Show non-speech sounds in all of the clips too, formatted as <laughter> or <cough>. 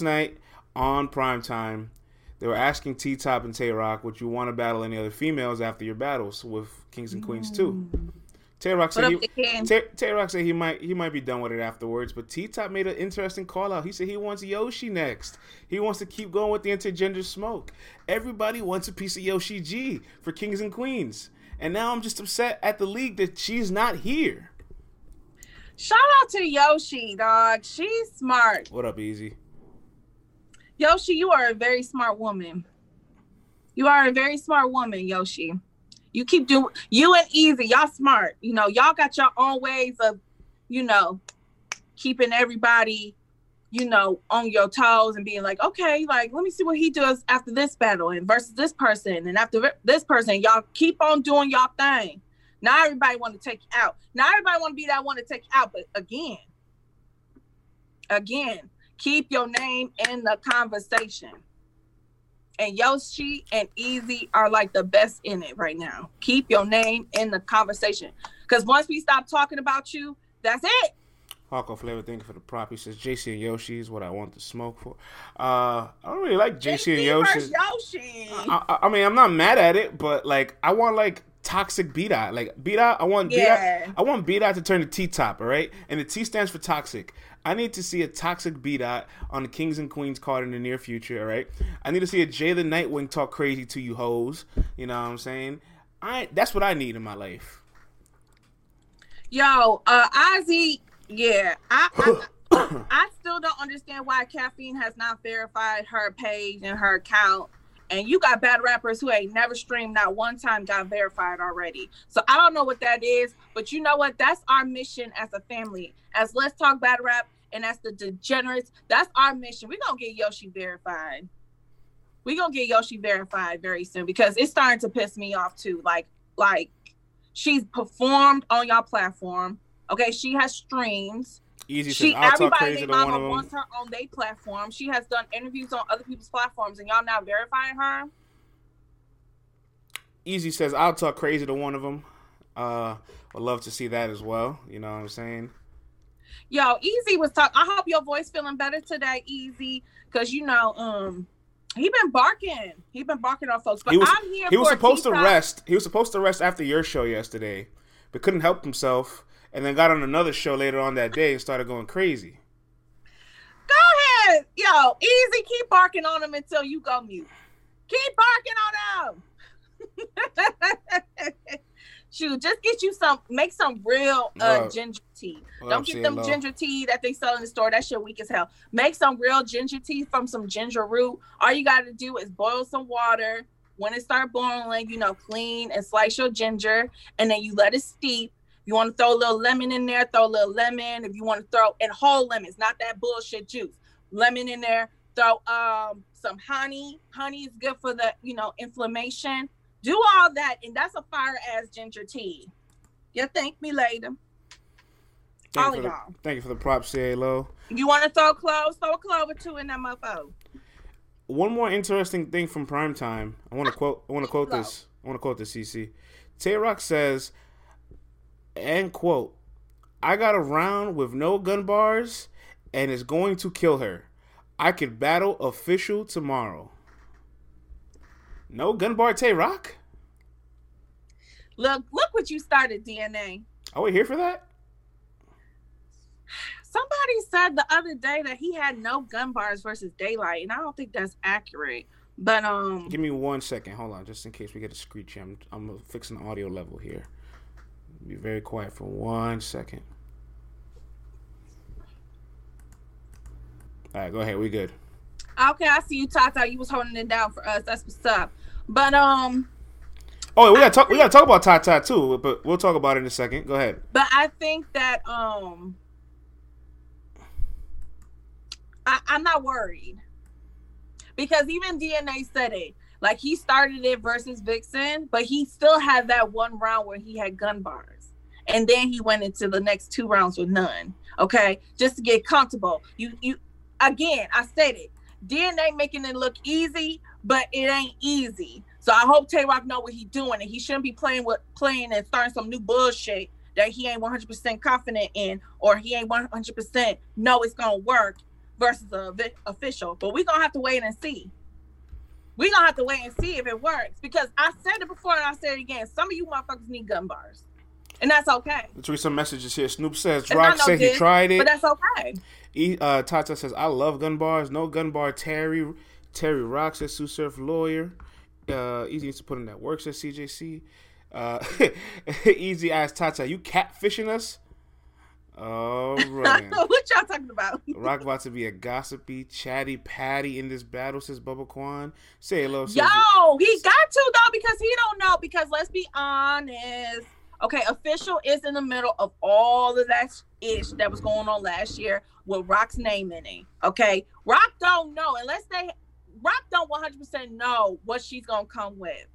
night on primetime, they were asking T Top and Tay Rock, would you want to battle any other females after your battles with Kings and Queens too? Mm. Tay Rock said he, Tay, Tay Rock said he might he might be done with it afterwards, but T Top made an interesting call out. He said he wants Yoshi next. He wants to keep going with the intergender smoke. Everybody wants a piece of Yoshi G for Kings and Queens, and now I'm just upset at the league that she's not here. Shout out to Yoshi, dog. She's smart. What up, Easy? Yoshi, you are a very smart woman. You are a very smart woman, Yoshi. You keep doing you and Easy, y'all smart. You know, y'all got your own ways of, you know, keeping everybody, you know, on your toes and being like, okay, like let me see what he does after this battle and versus this person and after this person. Y'all keep on doing y'all thing. Now everybody want to take you out. Now everybody want to be that one to take you out. But again, again, keep your name in the conversation and Yoshi and Easy are like the best in it right now. Keep your name in the conversation. Because once we stop talking about you, that's it. Hardcore Flavor, thank you for the prop. He says JC and Yoshi is what I want to smoke for. Uh, I don't really like JC, JC and Yoshi. Yoshi. I, I, mean, I'm not mad at it, but like, I want like toxic beat out. Like beat out, I want yeah. beat out. I want beat out to turn to T top, all right? And the T stands for toxic. I need to see a toxic beat out on the Kings and Queens card in the near future, all right? I need to see a Jalen Nightwing talk crazy to you hoes. You know what I'm saying? I that's what I need in my life. Yo, uh Ozzy, yeah. I, I <coughs> I still don't understand why caffeine has not verified her page and her account and you got bad rappers who ain't never streamed not one time got verified already. So I don't know what that is, but you know what? That's our mission as a family. As Let's Talk Bad Rap and as the degenerates, that's our mission. We're gonna get Yoshi verified. We're gonna get Yoshi verified very soon because it's starting to piss me off too. Like, like she's performed on y'all platform. Okay, she has streams. Easy she, says, I'll talk crazy to one of them. wants her on their platform. She has done interviews on other people's platforms, and y'all now verifying her. Easy says, I'll talk crazy to one of them. Uh, would love to see that as well. You know what I'm saying? Yo, Easy was talking. I hope your voice feeling better today, Easy, because you know, um, he been barking. He been barking on folks. But he was, I'm here. He was supposed to rest. He was supposed to rest after your show yesterday, but couldn't help himself and then got on another show later on that day and started going crazy. Go ahead, yo, easy. Keep barking on him until you go mute. Keep barking on them. <laughs> Shoot, just get you some, make some real uh, ginger tea. Don't get them low. ginger tea that they sell in the store. That shit weak as hell. Make some real ginger tea from some ginger root. All you got to do is boil some water. When it start boiling, you know, clean and slice your ginger, and then you let it steep you want to throw a little lemon in there, throw a little lemon. If you want to throw and whole lemons, not that bullshit juice. Lemon in there. Throw um some honey. Honey is good for the you know inflammation. Do all that, and that's a fire ass ginger tea. You thank me later. Thank all you, the, thank you for the props, low. You want to throw cloves? Throw a clove or two in that mofo. One more interesting thing from primetime. I want to quote. I want to quote this. I want to quote this. CC. Tay Rock says End quote. I got a round with no gun bars and is going to kill her. I could battle official tomorrow. No gun bar Tay Rock? Look, look what you started, DNA. Are we here for that? Somebody said the other day that he had no gun bars versus daylight, and I don't think that's accurate. But um Give me one second, hold on, just in case we get a screech. I'm I'm fixing the audio level here. Be very quiet for one second. All right, go ahead. We good. Okay, I see you, Tata. You was holding it down for us. That's what's up. But um. Oh, we gotta talk. we gotta talk about Tata too, but we'll talk about it in a second. Go ahead. But I think that um, I, I'm not worried because even DNA said it. Like he started it versus Vixen, but he still had that one round where he had gun bars. And then he went into the next two rounds with none. Okay. Just to get comfortable. You you again, I said it. DNA making it look easy, but it ain't easy. So I hope Tay Rock know what he's doing and he shouldn't be playing with playing and starting some new bullshit that he ain't 100% confident in or he ain't 100% know it's to work versus a vi- official. But we're gonna have to wait and see. We're gonna have to wait and see if it works because I said it before and I said it again. Some of you motherfuckers need gun bars. And that's okay. Let's read some messages here. Snoop says Rock said he tried it. But that's okay. E, uh, Tata says I love gun bars. No gun bar. Terry Terry Rock says Sue Surf lawyer. Uh, Easy needs to put in that work says CJC. Uh, <laughs> Easy asked Tata, you catfishing us? All <laughs> right. what y'all talking about? Rock about to be a gossipy, chatty patty in this battle, says Bubba Quan. Say hello. Yo, he got to though because he don't know. Because let's be honest. Okay, official is in the middle of all of that ish that was going on last year with Rock's name in it. Okay, Rock don't know unless they Rock don't 100% know what she's gonna come with.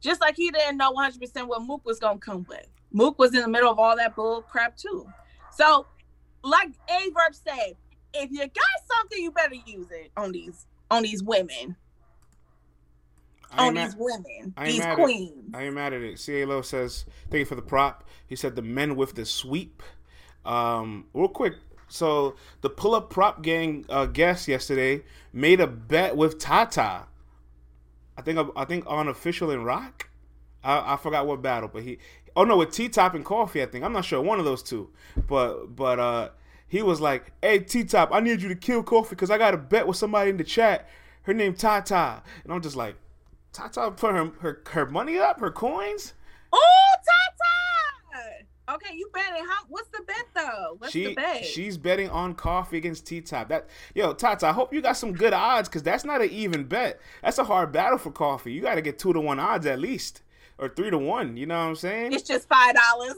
Just like he didn't know 100% what Mook was gonna come with. Mook was in the middle of all that bull crap too. So, like A Verb said, if you got something, you better use it on these on these women. On these women, these queens. I am mad at it. CALO says, thank you for the prop. He said the men with the sweep. Um, real quick, so the pull up prop gang uh, guest yesterday made a bet with Tata. I think I think on official in rock. I, I forgot what battle, but he Oh no, with T Top and Coffee, I think. I'm not sure one of those two. But but uh he was like, "Hey T Top, I need you to kill Coffee because I got a bet with somebody in the chat. Her name Tata." And I'm just like, Tata put her her, her money up, her coins. Oh, Tata! Okay, you betting how? What's the bet though? What's she, the bet? She's betting on Coffee against T Top. That yo Tata, I hope you got some good odds because that's not an even bet. That's a hard battle for Coffee. You got to get two to one odds at least or three to one. You know what I'm saying? It's just five dollars.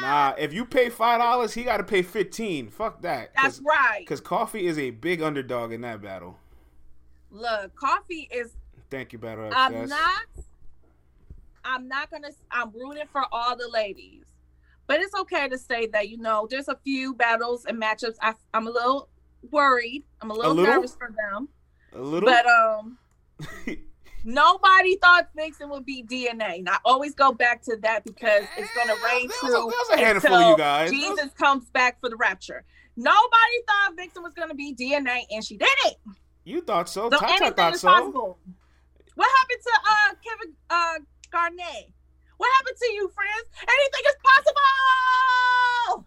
nah, if you pay five dollars, he got to pay fifteen. Fuck that. That's right. Because Coffee is a big underdog in that battle. Look, Coffee is. Thank you, battle. I'm not. I'm not gonna. I'm rooting for all the ladies, but it's okay to say that you know there's a few battles and matchups. I, I'm a little worried. I'm a little, a little? nervous for them. A little. But um. <laughs> Nobody thought Vixen would be DNA. And I always go back to that because it's going to rain through a, a handful of you guys. Jesus comes back for the rapture. Nobody thought Vixen was going to be DNA, and she did it. You thought so. so Tata thought so. Possible. What happened to uh, Kevin uh, Garnett? What happened to you, friends? Anything is possible. <laughs>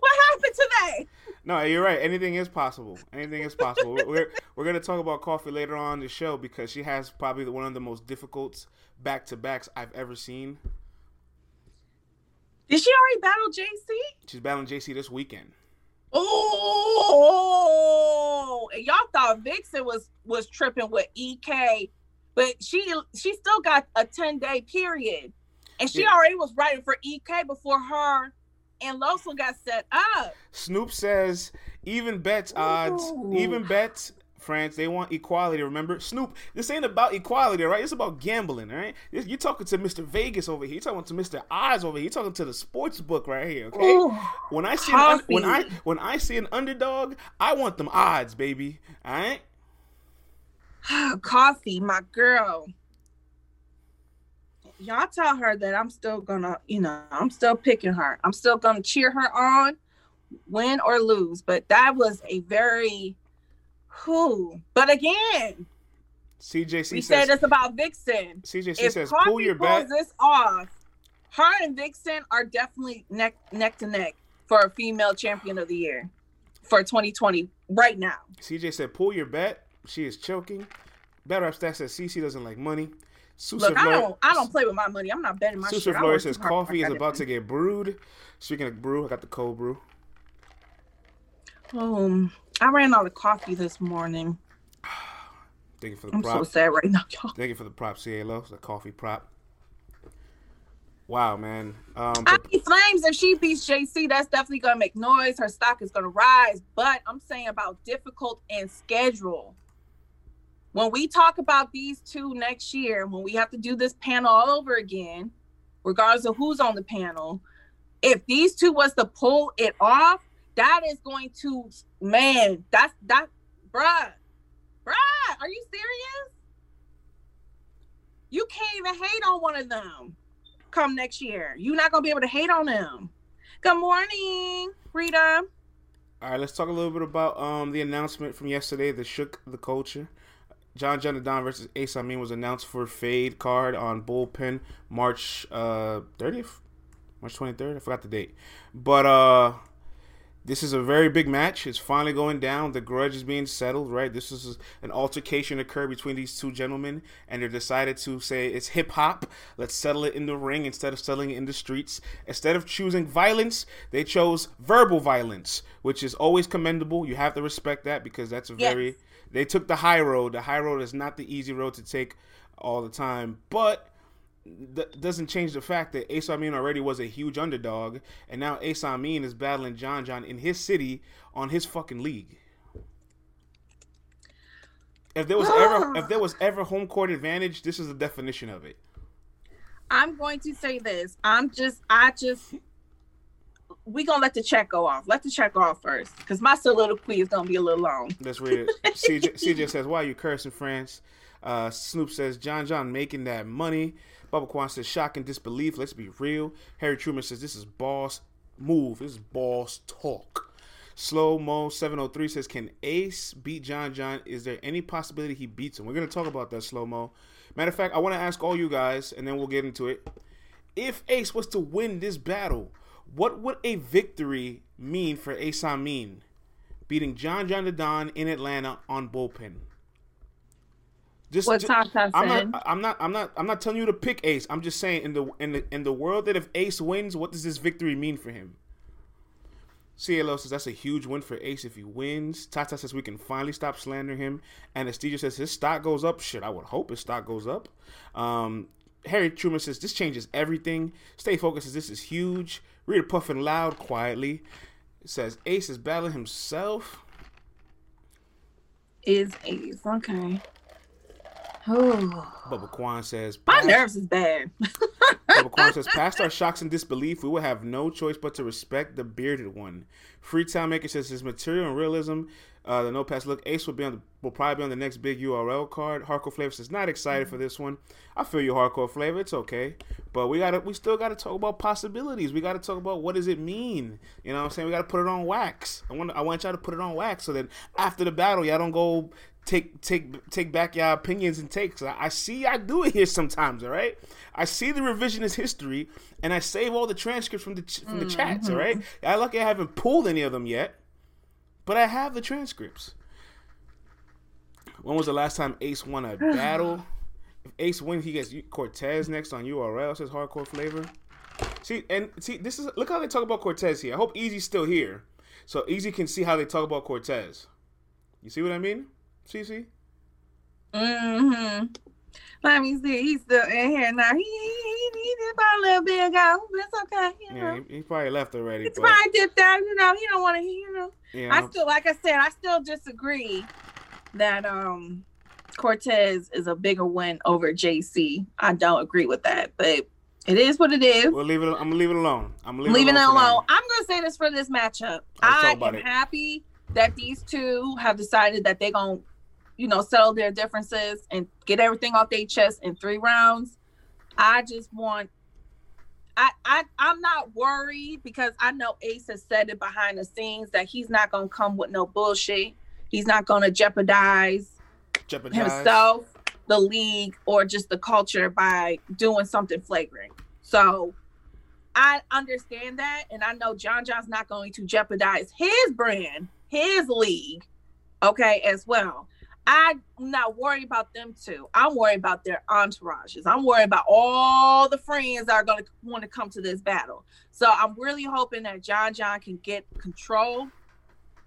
what happened today? No, you're right. Anything is possible. Anything is possible. we're we're gonna talk about coffee later on the show because she has probably one of the most difficult back to backs I've ever seen. Did she already battle JC? She's battling JC this weekend. Oh, y'all thought Vixen was was tripping with EK, but she she still got a ten day period, and she yeah. already was writing for EK before her and Loso got set up. Snoop says even bets odds, Ooh. even bets. France, they want equality. Remember, Snoop. This ain't about equality, right? It's about gambling, right? You're talking to Mr. Vegas over here. You're talking to Mr. Odds over here. You're talking to the sports book right here. Okay. Ooh, when I see an, when I when I see an underdog, I want them odds, baby. All right. <sighs> Coffee, my girl y'all tell her that I'm still gonna, you know, I'm still picking her. I'm still gonna cheer her on, win or lose. But that was a very who. But again, CJC we said it's about Vixen. CJC if says, pull your bet. this off, her and Vixen are definitely neck neck to neck for a female champion of the year for 2020 right now. CJ said, pull your bet. She is choking. Better up stats says CC doesn't like money. Look, I don't, I don't play with my money. I'm not betting my Susa shit. Flores says coffee is about to get brewed. Speaking of brew, I got the cold brew. Um, I ran out of coffee this morning. Thank you for the I'm prop. so sad right now, y'all. Thank you for the prop, CLO. It's a coffee prop. Wow, man. Um, but... I Flames, if she beats JC, that's definitely gonna make noise. Her stock is gonna rise. But I'm saying about difficult and schedule when we talk about these two next year, when we have to do this panel all over again, regardless of who's on the panel, if these two was to pull it off, that is going to man, that's that bruh. Bruh, are you serious? You can't even hate on one of them come next year. You're not gonna be able to hate on them. Good morning, Rita. All right, let's talk a little bit about um the announcement from yesterday that shook the culture. John John Don versus Ace Amin was announced for Fade card on Bullpen March uh 30th, March 23rd. I forgot the date, but uh this is a very big match. It's finally going down. The grudge is being settled, right? This is an altercation occurred between these two gentlemen, and they decided to say it's hip hop. Let's settle it in the ring instead of settling it in the streets. Instead of choosing violence, they chose verbal violence, which is always commendable. You have to respect that because that's a yes. very. They took the high road. The high road is not the easy road to take all the time, but that doesn't change the fact that Ace Amin already was a huge underdog, and now Ace Amin is battling John John in his city on his fucking league. If there was ever <sighs> if there was ever home court advantage, this is the definition of it. I'm going to say this. I'm just I just we gonna let the check go off. Let the check go off first, because my soliloquy is gonna be a little long. Read it. CJ, CJ <laughs> says, "Why are you cursing, France?" Uh, Snoop says, "John John making that money." Bubba Kwan says, shocking disbelief. Let's be real. Harry Truman says, this is boss move. This is boss talk. Slow Mo 703 says, Can Ace beat John John? Is there any possibility he beats him? We're going to talk about that, Slow Mo. Matter of fact, I want to ask all you guys, and then we'll get into it. If Ace was to win this battle, what would a victory mean for Ace Amin beating John John the Don in Atlanta on bullpen? Just, what just, I'm not. I'm not. I'm not. I'm not telling you to pick Ace. I'm just saying in the in the in the world that if Ace wins, what does this victory mean for him? CLO says that's a huge win for Ace if he wins. Tata says we can finally stop slandering him. And Anesthesia says his stock goes up. Shit, I would hope his stock goes up. Um, Harry Truman says this changes everything. Stay focused says this is huge. Rita puffing loud quietly. It says Ace is battling himself. Is Ace okay? Oh. Bubba Kwan says, My nerves is bad. Bubba Kwan says, past our shocks and disbelief, we will have no choice but to respect the bearded one. Freetown Maker says his material and realism, uh, the no pass look, Ace will be on the, will probably be on the next big URL card. Hardcore Flavor says not excited for this one. I feel you, Hardcore Flavor. It's okay, but we gotta we still gotta talk about possibilities. We gotta talk about what does it mean. You know what I'm saying? We gotta put it on wax. I want I want y'all to put it on wax so that after the battle y'all don't go take take take back your opinions and takes. I, I see I do it here sometimes. All right, I see the revisionist history, and I save all the transcripts from the from the mm-hmm. chats. All right, I lucky I haven't pulled any of them yet, but I have the transcripts. When was the last time Ace won a <sighs> battle? If Ace wins, he gets Cortez next on URL. Says hardcore flavor. See and see this is look how they talk about Cortez here. I hope Easy's still here, so Easy can see how they talk about Cortez. You see what I mean? Cece? Mm-hmm. Let me see. He's still in here now. He he, he did about a little bit ago. It's okay. You know. Yeah, he, he probably left already. He's but... probably dipped out. You know, he don't want to. You know. Yeah. I still, like I said, I still disagree that um Cortez is a bigger win over JC. I don't agree with that, but it is what it is. We'll leave it. I'm gonna leave it alone. I'm leave leaving it alone. It alone. I'm gonna say this for this matchup. I am it. happy that these two have decided that they're gonna you know, settle their differences and get everything off their chest in three rounds. I just want I, I I'm not worried because I know Ace has said it behind the scenes that he's not gonna come with no bullshit. He's not gonna jeopardize, jeopardize. himself, the league, or just the culture by doing something flagrant. So I understand that, and I know John John's not going to jeopardize his brand, his league, okay, as well. I'm not worried about them too. I'm worried about their entourages. I'm worried about all the friends that are going to want to come to this battle. So I'm really hoping that John John can get control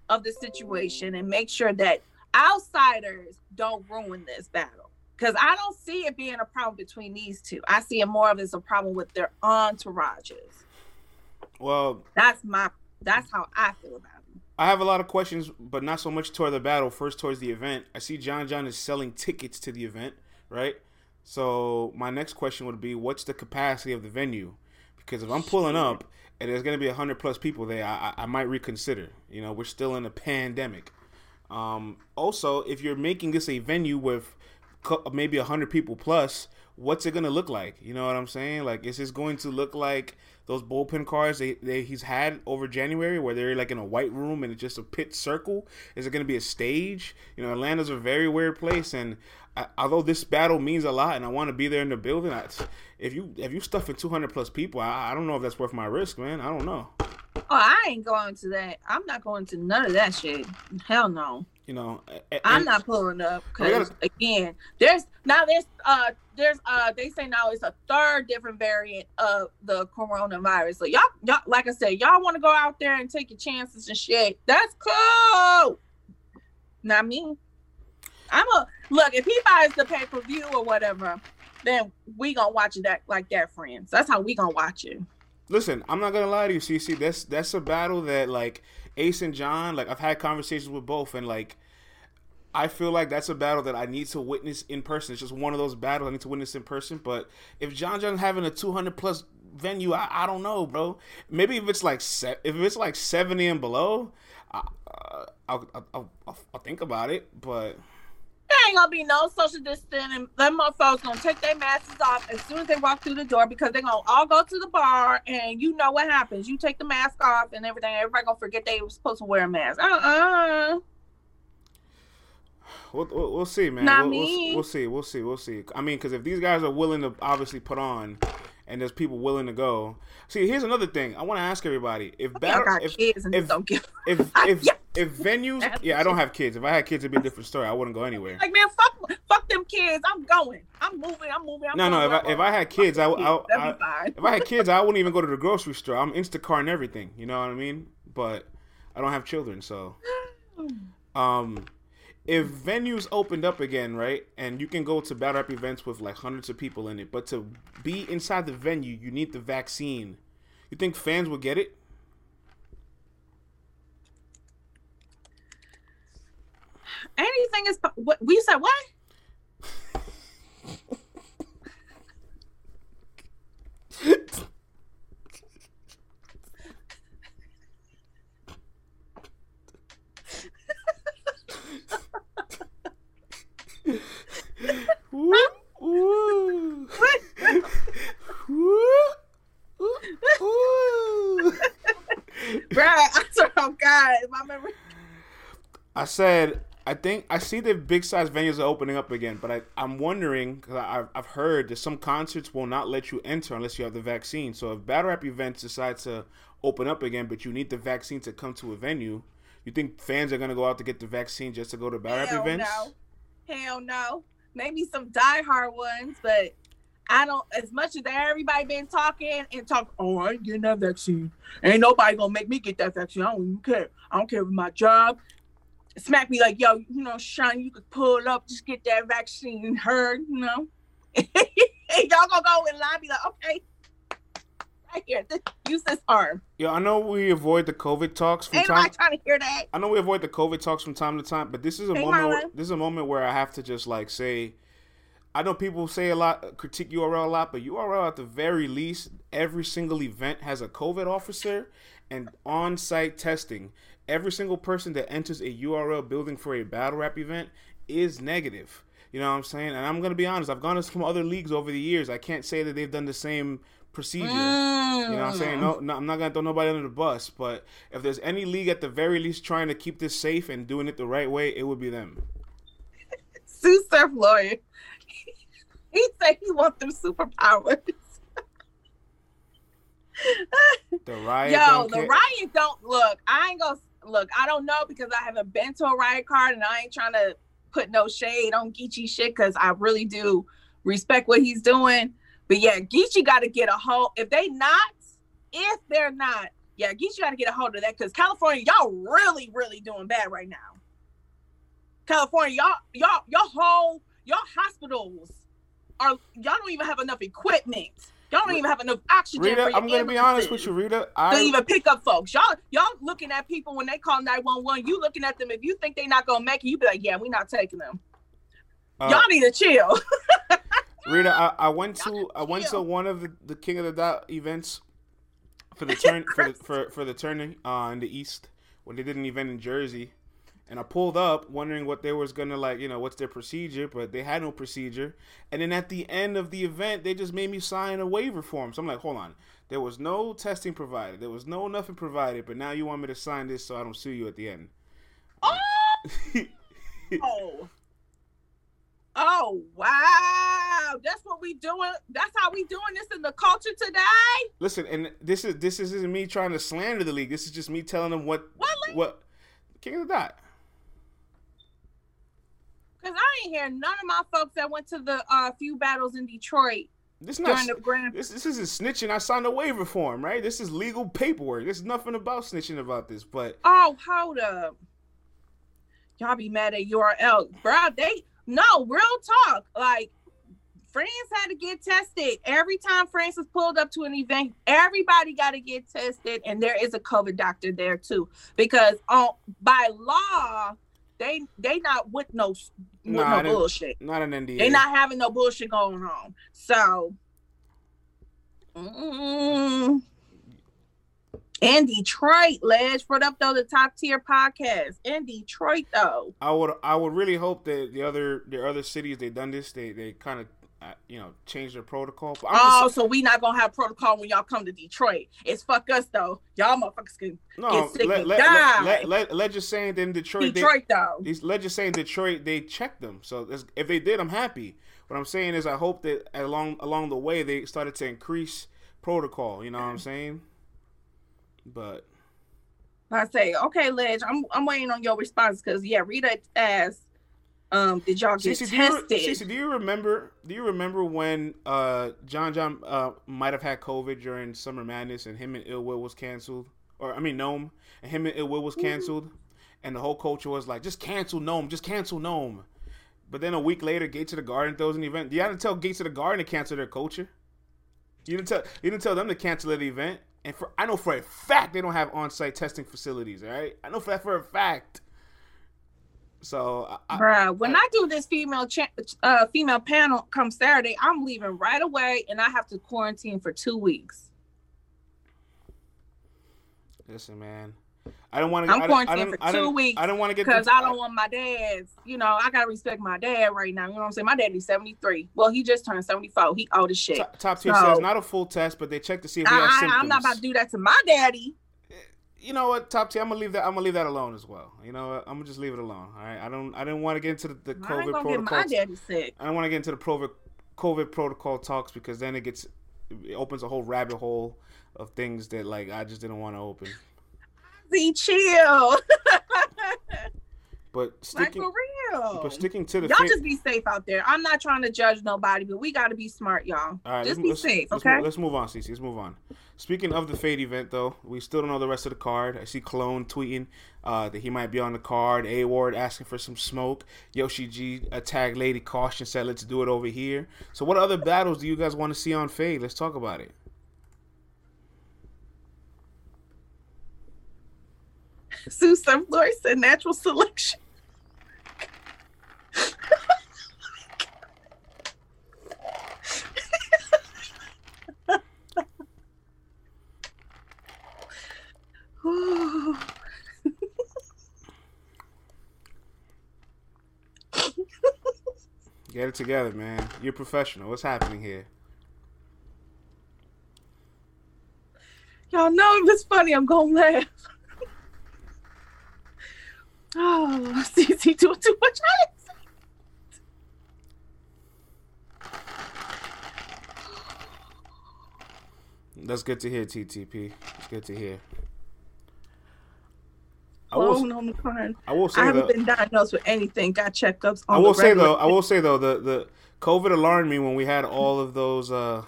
of the situation and make sure that outsiders don't ruin this battle. Because I don't see it being a problem between these two. I see it more of as a problem with their entourages. Well, that's my that's how I feel about it. I have a lot of questions, but not so much toward the battle. First, towards the event. I see John John is selling tickets to the event, right? So my next question would be, what's the capacity of the venue? Because if I'm pulling up and there's going to be hundred plus people there, I, I, might reconsider. You know, we're still in a pandemic. Um, also, if you're making this a venue with maybe hundred people plus, what's it gonna look like? You know what I'm saying? Like, is this going to look like those bullpen cars they, they he's had over January, where they're like in a white room and it's just a pit circle? Is it gonna be a stage? You know, Atlanta's a very weird place, and I, although this battle means a lot, and I want to be there in the building, I, if you if you stuff in 200 plus people, I, I don't know if that's worth my risk, man. I don't know. Oh, I ain't going to that. I'm not going to none of that shit. Hell no. You know, I'm not pulling up because again, there's now there's uh there's uh they say now it's a third different variant of the coronavirus. So y'all y'all like I said, y'all want to go out there and take your chances and shit. That's cool. Not me. I'm a look if he buys the pay per view or whatever, then we gonna watch it that like that, friends. That's how we gonna watch it. Listen, I'm not gonna lie to you, CC. That's that's a battle that like Ace and John, like I've had conversations with both, and like I feel like that's a battle that I need to witness in person. It's just one of those battles I need to witness in person. But if John John's having a 200 plus venue, I, I don't know, bro. Maybe if it's like se- if it's like 70 and below, I, uh, I'll, I'll, I'll, I'll think about it. But there ain't gonna be no social distancing. Them motherfuckers gonna take their masks off as soon as they walk through the door because they're gonna all go to the bar and you know what happens. You take the mask off and everything. Everybody gonna forget they were supposed to wear a mask. Uh uh-uh. uh We'll, we'll, we'll see, man. Not we'll, me. We'll, we'll, see. We'll see. We'll see. I mean, because if these guys are willing to obviously put on, and there's people willing to go. See, here's another thing. I want to ask everybody: if battle, if if if, if, <laughs> if, yeah. if venues, yeah, I don't have kids. If I had kids, it'd be a different story. I wouldn't go anywhere. Like man, fuck, fuck them kids. I'm going. I'm moving. I'm moving. I'm no, no. If I, if I had kids, I, I, I if I had kids, I wouldn't even go to the grocery store. I'm Instacart and everything. You know what I mean? But I don't have children, so. <sighs> Um, if venues opened up again, right, and you can go to battle rap events with like hundreds of people in it, but to be inside the venue, you need the vaccine. You think fans will get it? Anything is what we said. What? I said, I think I see the big size venues are opening up again, but I, I'm wondering because I've, I've heard that some concerts will not let you enter unless you have the vaccine. So if battle rap events decide to open up again, but you need the vaccine to come to a venue, you think fans are gonna go out to get the vaccine just to go to battle Hell rap events? No. Hell no. Maybe some diehard ones, but I don't. As much as everybody been talking and talk, oh, I ain't getting that vaccine. Ain't nobody gonna make me get that vaccine. I don't even care. I don't care with my job smack me like, yo, you know, Sean, you could pull up, just get that vaccine heard, you know. <laughs> Y'all gonna go in line, be like, okay, right here, use this arm. Yeah, I know we avoid the COVID talks from Ain't time. trying to hear that. I know we avoid the COVID talks from time to time, but this is a moment. Where, this is a moment where I have to just like say. I know people say a lot, critique URL a lot, but URL at the very least, every single event has a COVID officer and on-site testing every single person that enters a URL building for a battle rap event is negative. You know what I'm saying? And I'm gonna be honest. I've gone to some other leagues over the years. I can't say that they've done the same procedure. Mm. You know what I'm saying? No, no, I'm not gonna throw nobody under the bus. But if there's any league at the very least trying to keep this safe and doing it the right way, it would be them. <laughs> Sue Surf lawyer. <laughs> he said he wants them superpowers. the riot. <laughs> Yo, the care. riot don't look. I ain't gonna look, I don't know because I haven't been to a riot card and I ain't trying to put no shade on Geechee shit because I really do respect what he's doing. But yeah, Geechee got to get a hold. If they not, if they're not, yeah, Geechee got to get a hold of that because California, y'all really, really doing bad right now. California, y'all, y'all, y'all whole, y'all hospitals are y'all don't even have enough equipment Y'all don't even have enough oxygen. Rita, I'm gonna be honest with you, Rita. I don't even pick up folks. Y'all, y'all looking at people when they call 911. You looking at them. If you think they're not gonna make it, you be like, yeah, we not taking them. Uh, y'all need to chill. <laughs> Rita, I, I <laughs> went to I went to one of the, the King of the Dot events for the <laughs> turn for the, for for the turning uh, in the East when they did an event in Jersey, and I pulled up wondering what they was gonna like, you know, what's their procedure, but they had no procedure. And then at the end of the event, they just made me sign a waiver form. So I'm like, hold on, there was no testing provided, there was no nothing provided, but now you want me to sign this so I don't sue you at the end. Oh, oh, <laughs> oh, wow! That's what we doing. That's how we doing this in the culture today. Listen, and this is this isn't me trying to slander the league. This is just me telling them what what, what King of the Dot. Cause I ain't hear none of my folks that went to the uh, few battles in Detroit. This not grand- this this isn't snitching. I signed a waiver form, right? This is legal paperwork. There's nothing about snitching about this. But oh, hold up, y'all be mad at URL, bro. They no real talk. Like France had to get tested every time Francis pulled up to an event. Everybody got to get tested, and there is a COVID doctor there too, because on by law they they not with no with nah, no bullshit. Not an NDA. They not having no bullshit going on. So. Mm, in Detroit, Ledge put up though the top tier podcast in Detroit though. I would I would really hope that the other the other cities they done this they they kind of you know, change their protocol. oh, just, so we not gonna have protocol when y'all come to Detroit. It's fuck us though. Y'all motherfuckers can no, get sick let, and let, die. Let, let, let, just saying in Detroit. Detroit they, though. These let's just saying Detroit they checked them. So if they did, I'm happy. What I'm saying is I hope that along along the way they started to increase protocol. You know what I'm saying? But I say, okay, Ledge, I'm I'm waiting on your response because yeah, Rita asked um, did y'all get Cece, tested? Do you, Cece, do you remember? Do you remember when uh, John John uh, might have had COVID during Summer Madness, and him and Ill Will was canceled, or I mean Gnome, and him and Ill Will was mm-hmm. canceled, mm-hmm. and the whole culture was like, just cancel Gnome, just cancel Gnome. But then a week later, Gates of the Garden throws an event. Do you had to tell Gates of the Garden to cancel their culture. You didn't tell you didn't tell them to cancel the event. And for I know for a fact they don't have on-site testing facilities. All right, I know for that for a fact. So, I, bruh, when I, I, do this female cha- uh, female panel come Saturday, I'm leaving right away, and I have to quarantine for two weeks. Listen, man, I don't want to. I'm quarantined for two weeks. I don't want to get because I don't want my dad's. You know, I gotta respect my dad right now. You know what I'm saying? My daddy's 73. Well, he just turned 74. He old as shit. Top, top tier so, says not a full test, but they check to see if he has I, symptoms. I'm not about to do that to my daddy you know what, top tier. I'm gonna leave that. I'm gonna leave that alone as well. You know, what? I'm gonna just leave it alone. All right. I don't. I didn't want to get into the, the COVID protocol. my daddy sick. I don't want to get into the COVID protocol talks because then it gets it opens a whole rabbit hole of things that like I just didn't want to open. Be chill. <laughs> But sticking, like for real. But sticking to the y'all just be safe out there. I'm not trying to judge nobody, but we got to be smart, y'all. All right, just be safe, let's okay? Move, let's move on, Cece. Let's move on. Speaking of the Fade event, though, we still don't know the rest of the card. I see Clone tweeting uh, that he might be on the card. A Ward asking for some smoke. Yoshi G a tag Lady Caution said, "Let's do it over here." So, what other battles do you guys want to see on Fade? Let's talk about it. <laughs> Sue Sunflower said natural selection. Get it together, man. You're professional. What's happening here? Y'all know if it's funny, I'm gonna laugh. <laughs> oh, CC doing too much. That's good to hear, TTP. It's good to hear. I will, oh, no, I will say I haven't though, been diagnosed with anything. Got checkups. I will say though. I will say though the the COVID alarmed me when we had all of those uh,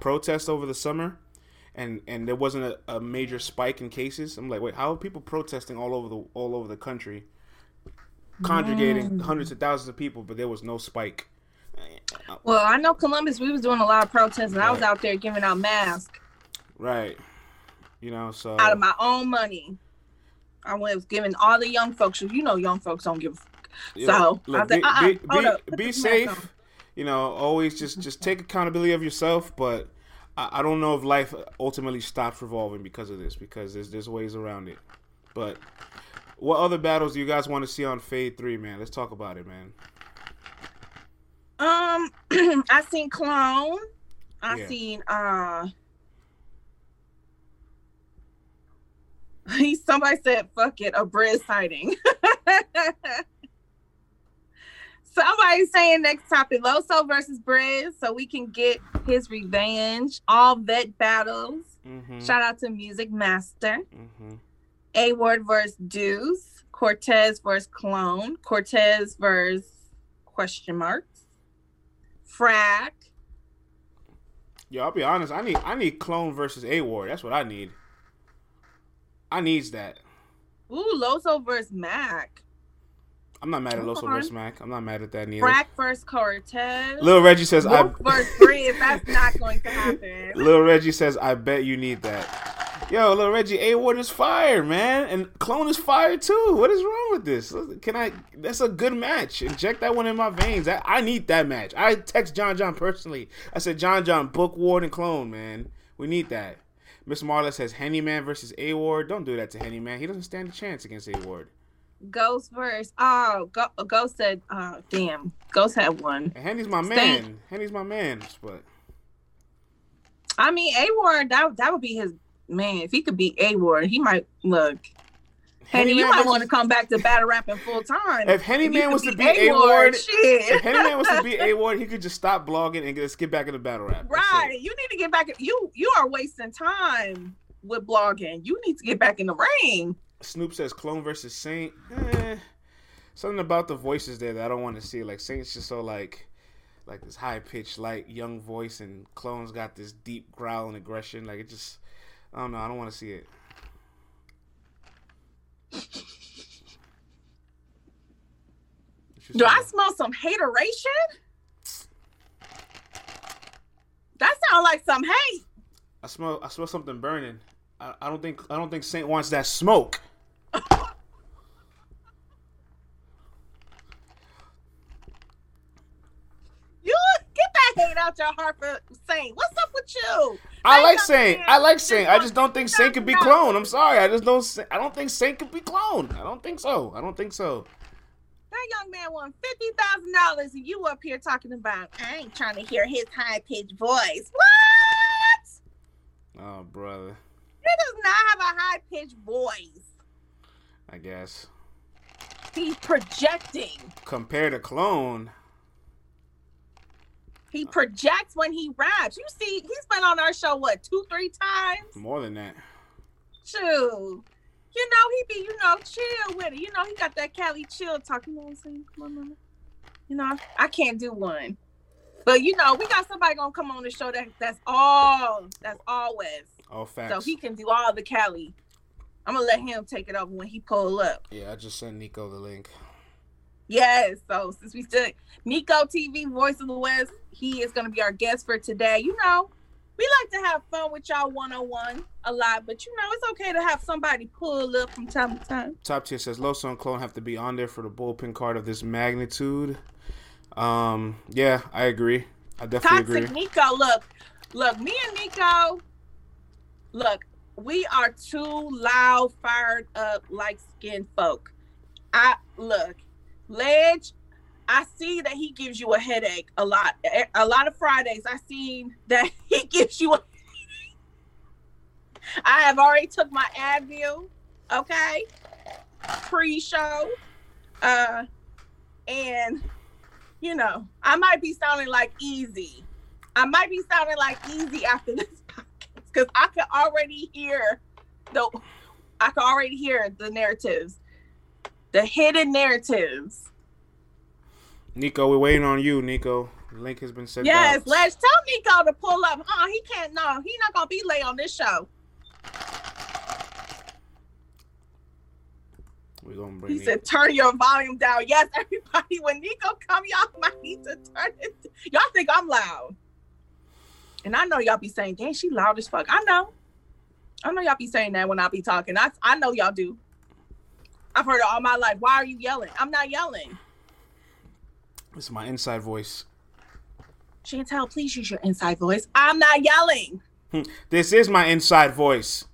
protests over the summer, and and there wasn't a, a, major spike in cases. I'm like, wait, how are people protesting all over the all over the country, congregating mm. hundreds of thousands of people, but there was no spike. Well, I know Columbus. We was doing a lot of protests, and right. I was out there giving out masks. Right. You know, so out of my own money. I was giving all the young folks. You know, young folks don't give. Yeah, so look, be, like, uh-uh, be, be, be safe. You know, always just just take accountability of yourself. But I, I don't know if life ultimately stops revolving because of this. Because there's there's ways around it. But What other battles do you guys want to see on Fade Three, man? Let's talk about it, man. Um, <clears throat> I seen Clone. I yeah. seen uh. He <laughs> somebody said fuck it a Briz sighting. <laughs> Somebody saying next topic Loso versus Briz, so we can get his revenge. All vet battles. Mm-hmm. Shout out to Music Master. Mm-hmm. A Ward versus Deuce. Cortez versus Clone. Cortez versus question marks. Frack. Yo, I'll be honest. I need I need Clone versus A Ward. That's what I need. I needs that. Ooh, Loso versus Mac. I'm not mad at Loso versus Mac. I'm not mad at that neither. Frack versus Cortez. Little Reggie says I versus Briz. That's not going to happen. <laughs> Little Reggie says I bet you need that. Yo, little Reggie, A Ward is fire, man, and Clone is fire too. What is wrong with this? Can I? That's a good match. Inject that one in my veins. I, I need that match. I text John John personally. I said, John John, book Ward and Clone, man. We need that. Miss Marla says Henny Man versus A Ward. Don't do that to Henny Man. He doesn't stand a chance against A Ward. Ghost first. Oh, Go- Ghost said, oh, damn. Ghost had one. And Henny's my man. Henny's my man. But I mean, A Ward, that, that would be his man. If he could beat A Ward, he might look. Henny, Henny you might want to come back to battle rapping full time. If Henny Man was to be A Ward, if Henny Man was to beat <laughs> A Ward, he could just stop blogging and just get back into battle rap. Right. You need to get back. You you are wasting time with blogging. You need to get back in the ring. Snoop says Clone versus Saint. Eh, something about the voices there that I don't want to see. Like Saint's just so like like this high pitched, light, young voice, and Clone's got this deep growl and aggression. Like it just, I don't know. I don't want to see it. Do I smell some hateration? That sounds like some hate. I smell. I smell something burning. I, I don't think. I don't think Saint wants that smoke. <laughs> hate out your heart for Saint. What's up with you? I like Saint. I like Saint. I just don't think Saint could be cloned. I'm sorry. I just don't. I don't think Saint could be cloned. I don't think so. I don't think so. That young man won fifty thousand dollars, and you up here talking about I ain't trying to hear his high pitched voice. What? Oh, brother. He does not have a high pitched voice. I guess. He's projecting. Compared to clone. He projects when he raps. You see, he's been on our show what two, three times? More than that. True. You know, he be, you know, chill with it. You know, he got that Cali chill talk. You know what I'm saying? Come on, mama. You know, I can't do one. But you know, we got somebody gonna come on the show that that's all that's always. All facts. So he can do all the Cali. I'm gonna let him take it over when he pull up. Yeah, I just sent Nico the link. Yes. So since we stood Nico TV, Voice of the West, he is going to be our guest for today. You know, we like to have fun with y'all one on one a lot, but you know, it's okay to have somebody pull up from time to time. Top tier says Loso and Clone have to be on there for the bullpen card of this magnitude. Um, yeah, I agree. I definitely Toxic agree. Nico, look, look, me and Nico, look, we are two loud, fired up, light skinned folk. I look, Ledge, I see that he gives you a headache a lot. A lot of Fridays, I seen that <laughs> he gives you a. <laughs> I have already took my Advil, okay, pre-show, uh, and you know I might be sounding like easy. I might be sounding like easy after <laughs> this podcast because I can already hear the. I can already hear the narratives the hidden narratives. Nico, we're waiting on you, Nico. The link has been sent. Yes, out. let's tell Nico to pull up. Oh, he can't. No, he's not gonna be late on this show. We're gonna bring. He said, "Turn your volume down." Yes, <laughs> everybody. When Nico come, y'all might need to turn it. Y'all think I'm loud, and I know y'all be saying, "Dang, she loud as fuck." I know. I know y'all be saying that when I be talking. I I know y'all do. I've heard it all my life. Why are you yelling? I'm not yelling. This is my inside voice. Chantel, please use your inside voice. I'm not yelling. Hmm. This is my inside voice.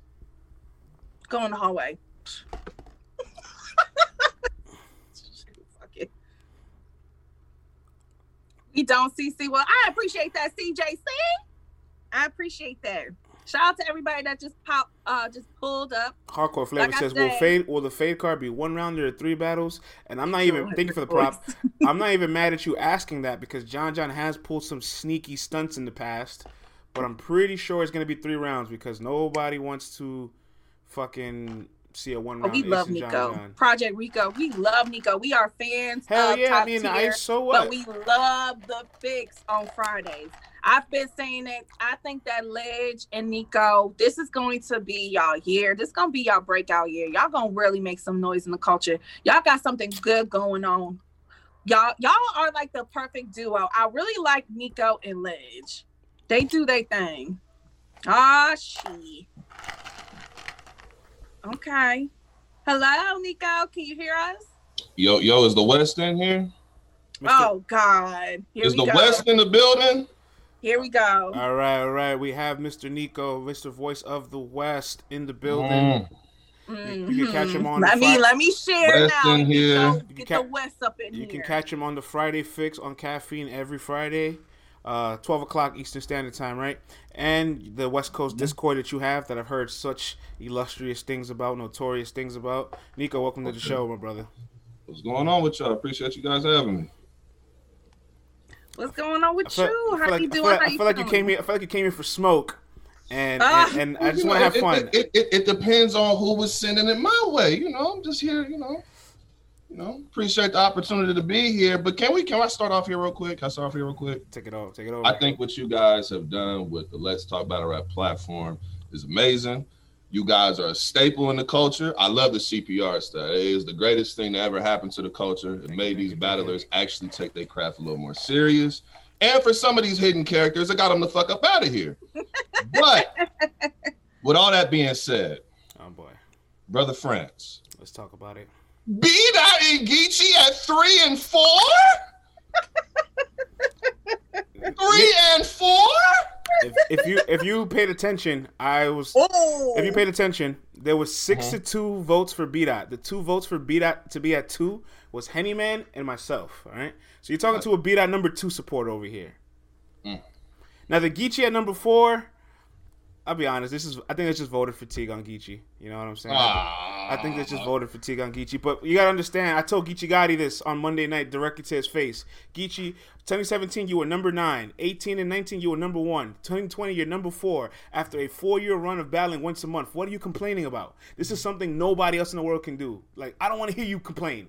Go in the hallway. <laughs> we don't see Well, I appreciate that, CJC. I appreciate that. Shout out to everybody that just popped, uh, just pulled up. Hardcore flavor like says, "Will fade? Will the fade card be one round or three battles?" And I'm not even thank you for the prop. I'm not even mad at you asking that because John John has pulled some sneaky stunts in the past, but I'm pretty sure it's gonna be three rounds because nobody wants to fucking see a one round. Oh, we love Nico. John John. Project Rico. We love Nico. We are fans. Hell yeah! I mean, tier, I so what? But we love the fix on Fridays. I've been saying it. I think that Ledge and Nico, this is going to be y'all year. This is gonna be y'all breakout year. Y'all gonna really make some noise in the culture. Y'all got something good going on. Y'all, y'all are like the perfect duo. I really like Nico and Ledge. They do their thing. Ah, she. Okay. Hello, Nico. Can you hear us? Yo, yo, is the West in here? Oh God. Here is the go. West in the building? Here we go. All right, all right. We have Mr. Nico, Mr. Voice of the West, in the building. Mm-hmm. You, can catch him on. Let me let me share West now. In here. Get, the, get ca- the West up in you here. You can catch him on the Friday Fix on Caffeine every Friday, uh, twelve o'clock Eastern Standard Time, right? And the West Coast mm-hmm. Discord that you have that I've heard such illustrious things about, notorious things about. Nico, welcome okay. to the show, my brother. What's going on with y'all? Appreciate you guys having me. What's going on with feel, you? How like, you doing? I feel, like, I feel like you came here. I feel like you came here for smoke, and uh, and, and, I just want to have fun. It, it, it, depends on who was sending it my way. You know, I'm just here. You know, you know, appreciate the opportunity to be here. But can we? Can I start off here real quick? Can I start off here real quick? Take it off. Take it over. I think what you guys have done with the Let's Talk Battle Rap platform is amazing. You guys are a staple in the culture. I love the CPR stuff. It is the greatest thing that ever happened to the culture. It made these battlers actually take their craft a little more serious. And for some of these hidden characters, it got them the fuck up out of here. <laughs> but with all that being said, oh boy, brother France, let's talk about it. B Dot Geechee at three and four. <laughs> three and four if, if, you if you paid attention, I was. Oh. If you paid attention, there was 6 uh-huh. to two votes for BDOT. The two votes for BDOT to be at two was Hennyman and myself. All right, so you're talking to a BDOT number two supporter over here. Mm. Now the Geechee at number four. I'll be honest. This is I think it's just voted fatigue on Geechee. You know what I'm saying? Ah. I think it's just voted fatigue on Geechee. But you gotta understand. I told Geechee Gotti this on Monday night directly to his face. Geechee, 2017 you were number nine. 18 and 19 you were number one. 2020 you're number four. After a four year run of battling once a month, what are you complaining about? This is something nobody else in the world can do. Like I don't want to hear you complain.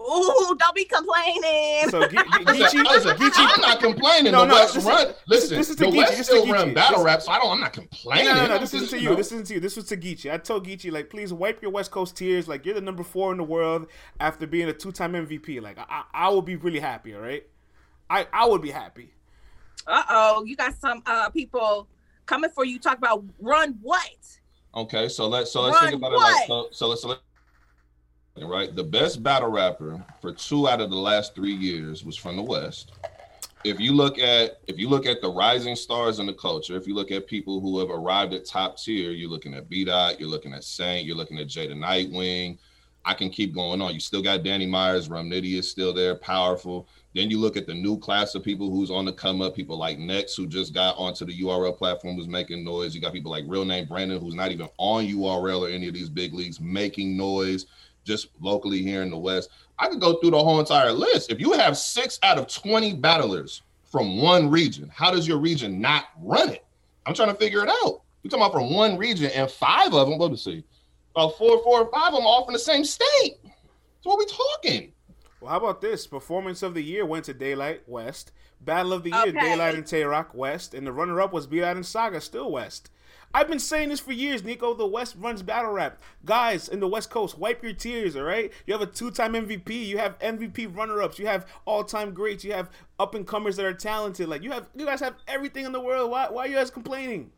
Ooh, don't be complaining. So, Ge- Ge- Geechee, listen, Geechee, I'm not complaining. No, the no, West this run. Listen, this is the Geechee. West this still run battle rap, so I don't. I'm not complaining. No, no, no this isn't to you. Know. This isn't to you. This was to Geechee. I told Geechee, like, please wipe your West Coast tears. Like, you're the number four in the world after being a two time MVP. Like, I, I will be really happy. All right, I, I would be happy. Uh oh, you got some uh people coming for you. Talk about run what? Okay, so let's so let's run think about what? it like so. So let's. So let's right? The best battle rapper for two out of the last three years was from the West. If you look at if you look at the rising stars in the culture, if you look at people who have arrived at top tier, you're looking at B Dot, you're looking at Saint, you're looking at Jada Nightwing. I can keep going on. You still got Danny Myers, Rum Nitty is still there, powerful. Then you look at the new class of people who's on the come up, people like Next, who just got onto the URL platform, was making noise. You got people like Real Name Brandon, who's not even on URL or any of these big leagues, making noise just locally here in the West. I could go through the whole entire list. If you have six out of 20 battlers from one region, how does your region not run it? I'm trying to figure it out. We're talking about from one region and five of them, let me see, about four, four, or five of them off in the same state. So what we talking? Well, how about this? Performance of the year went to Daylyt West. Battle of the year, okay. Daylyt and Tay Roc West, and the runner-up was B Dot and Saga, still West. I've been saying this for years, Nico. The West runs battle rap. Guys in the West Coast, wipe your tears, all right? You have a two time MVP. You have MVP runner ups. You have all time greats. You have up and comers that are talented. Like, you have, you guys have everything in the world. Why, why are you guys complaining?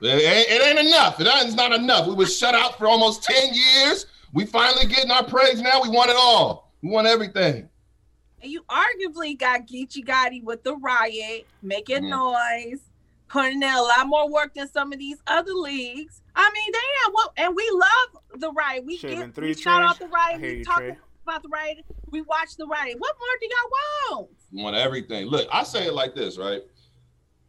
It ain't, it ain't enough. It ain't, it's not enough. We were shut out for almost 10 years. We finally getting our praise now. We want it all. We want everything. And you arguably got Geechee Gotti with the riot, making mm-hmm. noise putting in a lot more work than some of these other leagues. I mean, damn, what and we love the right. We get we shout out the right. We talk about the writing. We watch the writing. What more do y'all want? Want everything. Look, I say it like this, right?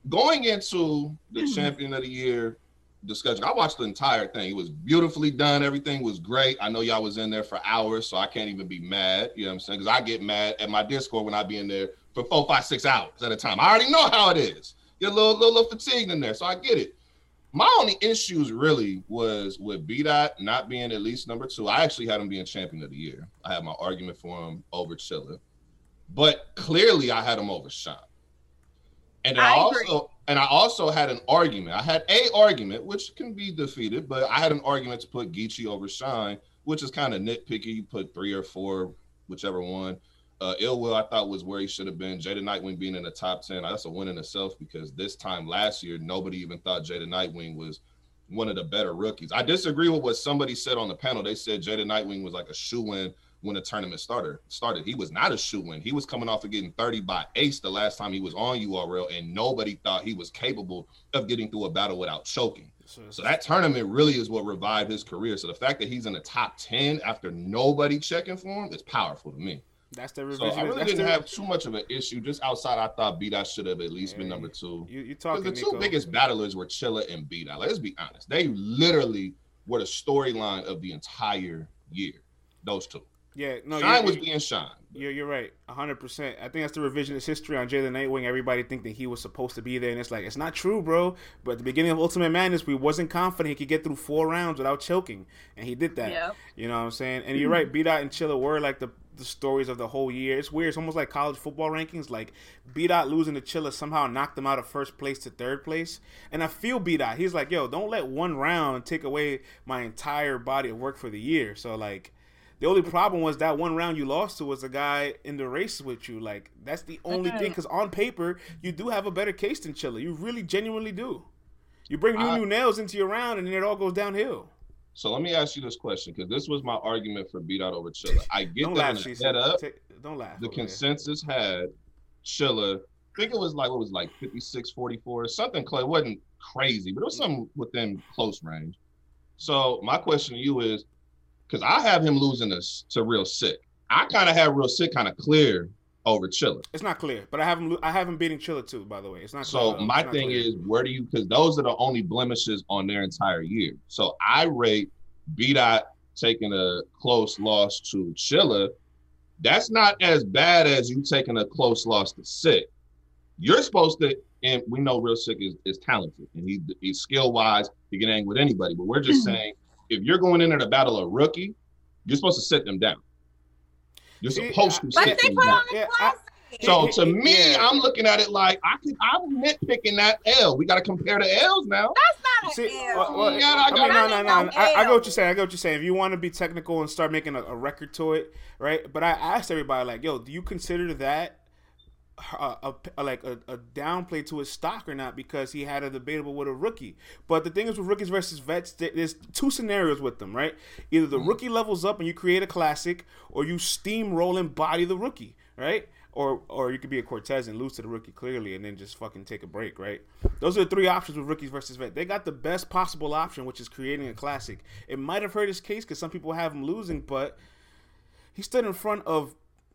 Going into the mm-hmm. champion of the year discussion, I watched the entire thing. It was beautifully done. Everything was great. I know y'all was in there for hours, so I can't even be mad. You know what I'm saying? Because I get mad at my Discord when I be in there for four, five, six hours at a time. I already know how it is. Get a little, little, little fatigued in there, so I get it. My only issues really was with B Dot not being at least number two. I actually had him being champion of the year. I had my argument for him over Chilla, but clearly I had him over Sean. And I, I also and I also had an argument. I had a argument which can be defeated, but I had an argument to put Geechee over Shine, which is kind of nitpicky. You put three or four, whichever one. Uh, Ill Will, I thought was where he should have been. Jada Nightwing being in the top 10, that's a win in itself because this time last year, nobody even thought Jada Nightwing was one of the better rookies. I disagree with what somebody said on the panel. They said Jada Nightwing was like a shoe in when the tournament started. Started. He was not a shoe in. He was coming off of getting 30 by Ace the last time he was on URL, and nobody thought he was capable of getting through a battle without choking. So that tournament really is what revived his career. So the fact that he's in the top 10 after nobody checking for him is powerful to me. That's the revision. So I really didn't the... have too much of an issue. Just outside, I thought B Dot should have at least been number two. You, you talking? The two Nico. biggest battlers were Chilla and B Dot. Let's be honest. They literally were the storyline of the entire year. Those two. Yeah, no, Shine was being Shine. You're, you're right, 100. percent I think that's the revisionist history on Jalen Nightwing. Everybody think that he was supposed to be there, and it's like it's not true, bro. But at the beginning of Ultimate Madness, we wasn't confident he could get through four rounds without choking, and he did that. Yeah. You know what I'm saying? And you're mm. right, B Dot and Chilla were like the the stories of the whole year. It's weird. It's almost like college football rankings. Like B Dot losing to Chilla somehow knocked them out of first place to third place. And I feel B Dot. He's like, yo, don't let one round take away my entire body of work for the year. So like, the only problem was that one round you lost to was a guy in the race with you. Like that's the only thing. Because on paper, you do have a better case than Chilla. You really genuinely do. You bring new uh, new nails into your round, and then it all goes downhill. So let me ask you this question because this was my argument for B Dot over Chilla. I get don't that laugh, the up. Take, don't laugh. The consensus had Chilla. I think it was like what was like 56, 44, something. It wasn't crazy, but it was something within close range. So my question to you is, because I have him losing this to real sick. I kind of have real sick kind of clear over Chilla. It's not clear, but I have him. I have him beating Chilla too. By the way, it's not. So clear, my thing clear. is, where do you? Because those are the only blemishes on their entire year. So I rate B Dot taking a close loss to Chilla. That's not as bad as you taking a close loss to Sick. You're supposed to, and we know Real Sick is, is talented and he he's skill wise. He can hang with anybody. But we're just <clears throat> saying, if you're going into the battle a rookie, you're supposed to sit them down. You're supposed to sit them down. Yeah, I, so to me, yeah. I'm looking at it like I could. I'm nitpicking that L. We got to compare the L's now. That's not an See, L. Well, well, yeah, I, I mean, no, no, no. I, I, get what you're saying. I get what you're saying. If you want to be technical and start making a, a record to it, right? But I asked everybody, like, yo, do you consider that a, a, like a, a downplay to his stock or not because he had a debatable with a rookie. But the thing is with rookies versus vets, there's two scenarios with them, right? Either the mm-hmm. rookie levels up and you create a classic, or you steamroll and body the rookie, right? Or or you could be a Cortez and lose to the rookie clearly and then just fucking take a break, right? Those are the three options with rookies versus vet. They got the best possible option, which is creating a classic. It might have hurt his case because some people have him losing, but he stood in front of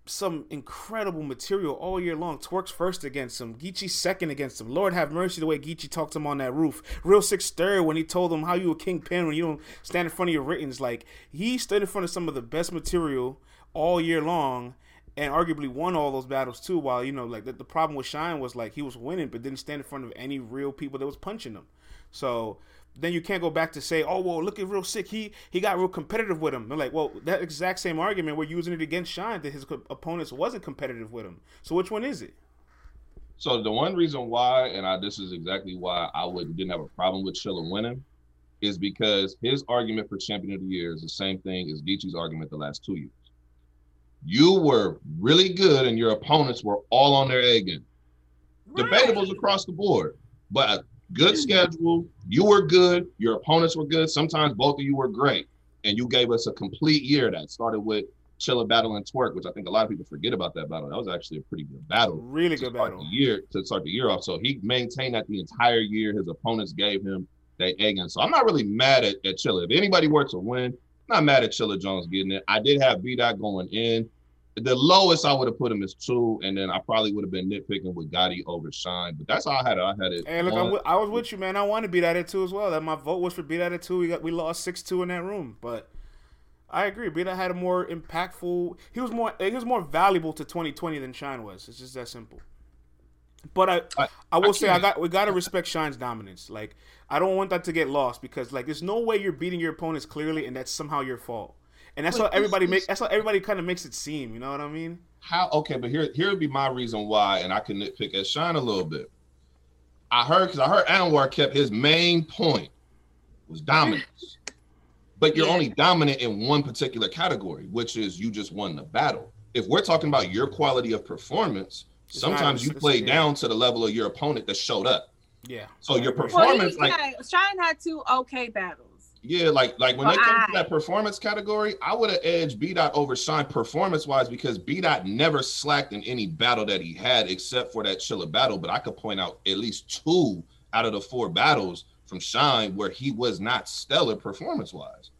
some incredible material all year long. Twork's first against him, Geechee second against him. Lord have mercy the way Geechee talked him on that roof. Real Sick third when he told him how you a kingpin when you don't stand in front of your writtens. Like he stood in front of some of the best material all year long and arguably won all those battles too. While you know, like the, the problem with Shine was like he was winning, but didn't stand in front of any real people that was punching him. So then you can't go back to say, oh well, look at real sick. He he got real competitive with him. They're like, well, that exact same argument we're using it against Shine that his opponents wasn't competitive with him. So which one is it? So the one reason why, and I this is exactly why I would didn't have a problem with Chilla winning, is because his argument for champion of the year is the same thing as Geechee's argument the last two years. You were really good, and your opponents were all on their A game. Right. Debatables across the board, but good schedule. You were good. Your opponents were good. Sometimes both of you were great. And you gave us a complete year that started with Chilla Battle and Twork, which I think a lot of people forget about that battle. That was actually a pretty good battle. Really good battle. Year to start the year off. So he maintained that the entire year. His opponents gave him that egg. And so I'm not really mad at, at Chilla. If anybody were to win, not mad at Chilla Jones getting it. I did have B Dot going in. The lowest I would have put him is two, and then I probably would have been nitpicking with Gotti over Shine. But that's all I had. I had it. Hey, look, w- I was with you, man. I want to beat at it too as well. That my vote was for beat at it too. We got we lost six two in that room, but I agree. B Dot had a more impactful. He was more. He was more valuable to 2020 than Shine was. It's just that simple. But I, I, I will I say I got we gotta respect Shine's dominance. Like I don't want that to get lost because like there's no way you're beating your opponents clearly and that's somehow your fault. And that's Wait, how everybody make. That's how everybody kind of makes it seem. You know what I mean? How? Okay, but here here would be my reason why, and I can nitpick at Shine a little bit. I heard because I heard Anwar kept his main point was dominance, <laughs> but you're yeah. only dominant in one particular category, which is you just won the battle. If we're talking about your quality of performance, it's sometimes you play down to the level of your opponent that showed up. Yeah. So your performance, well, like Shine had two okay battles. Yeah, like like when well, they come I, to that performance category, I would have edged B Dot over Shine performance wise because B Dot never slacked in any battle that he had except for that Chilla battle. But I could point out at least two out of the four battles from Shine where he was not stellar performance wise.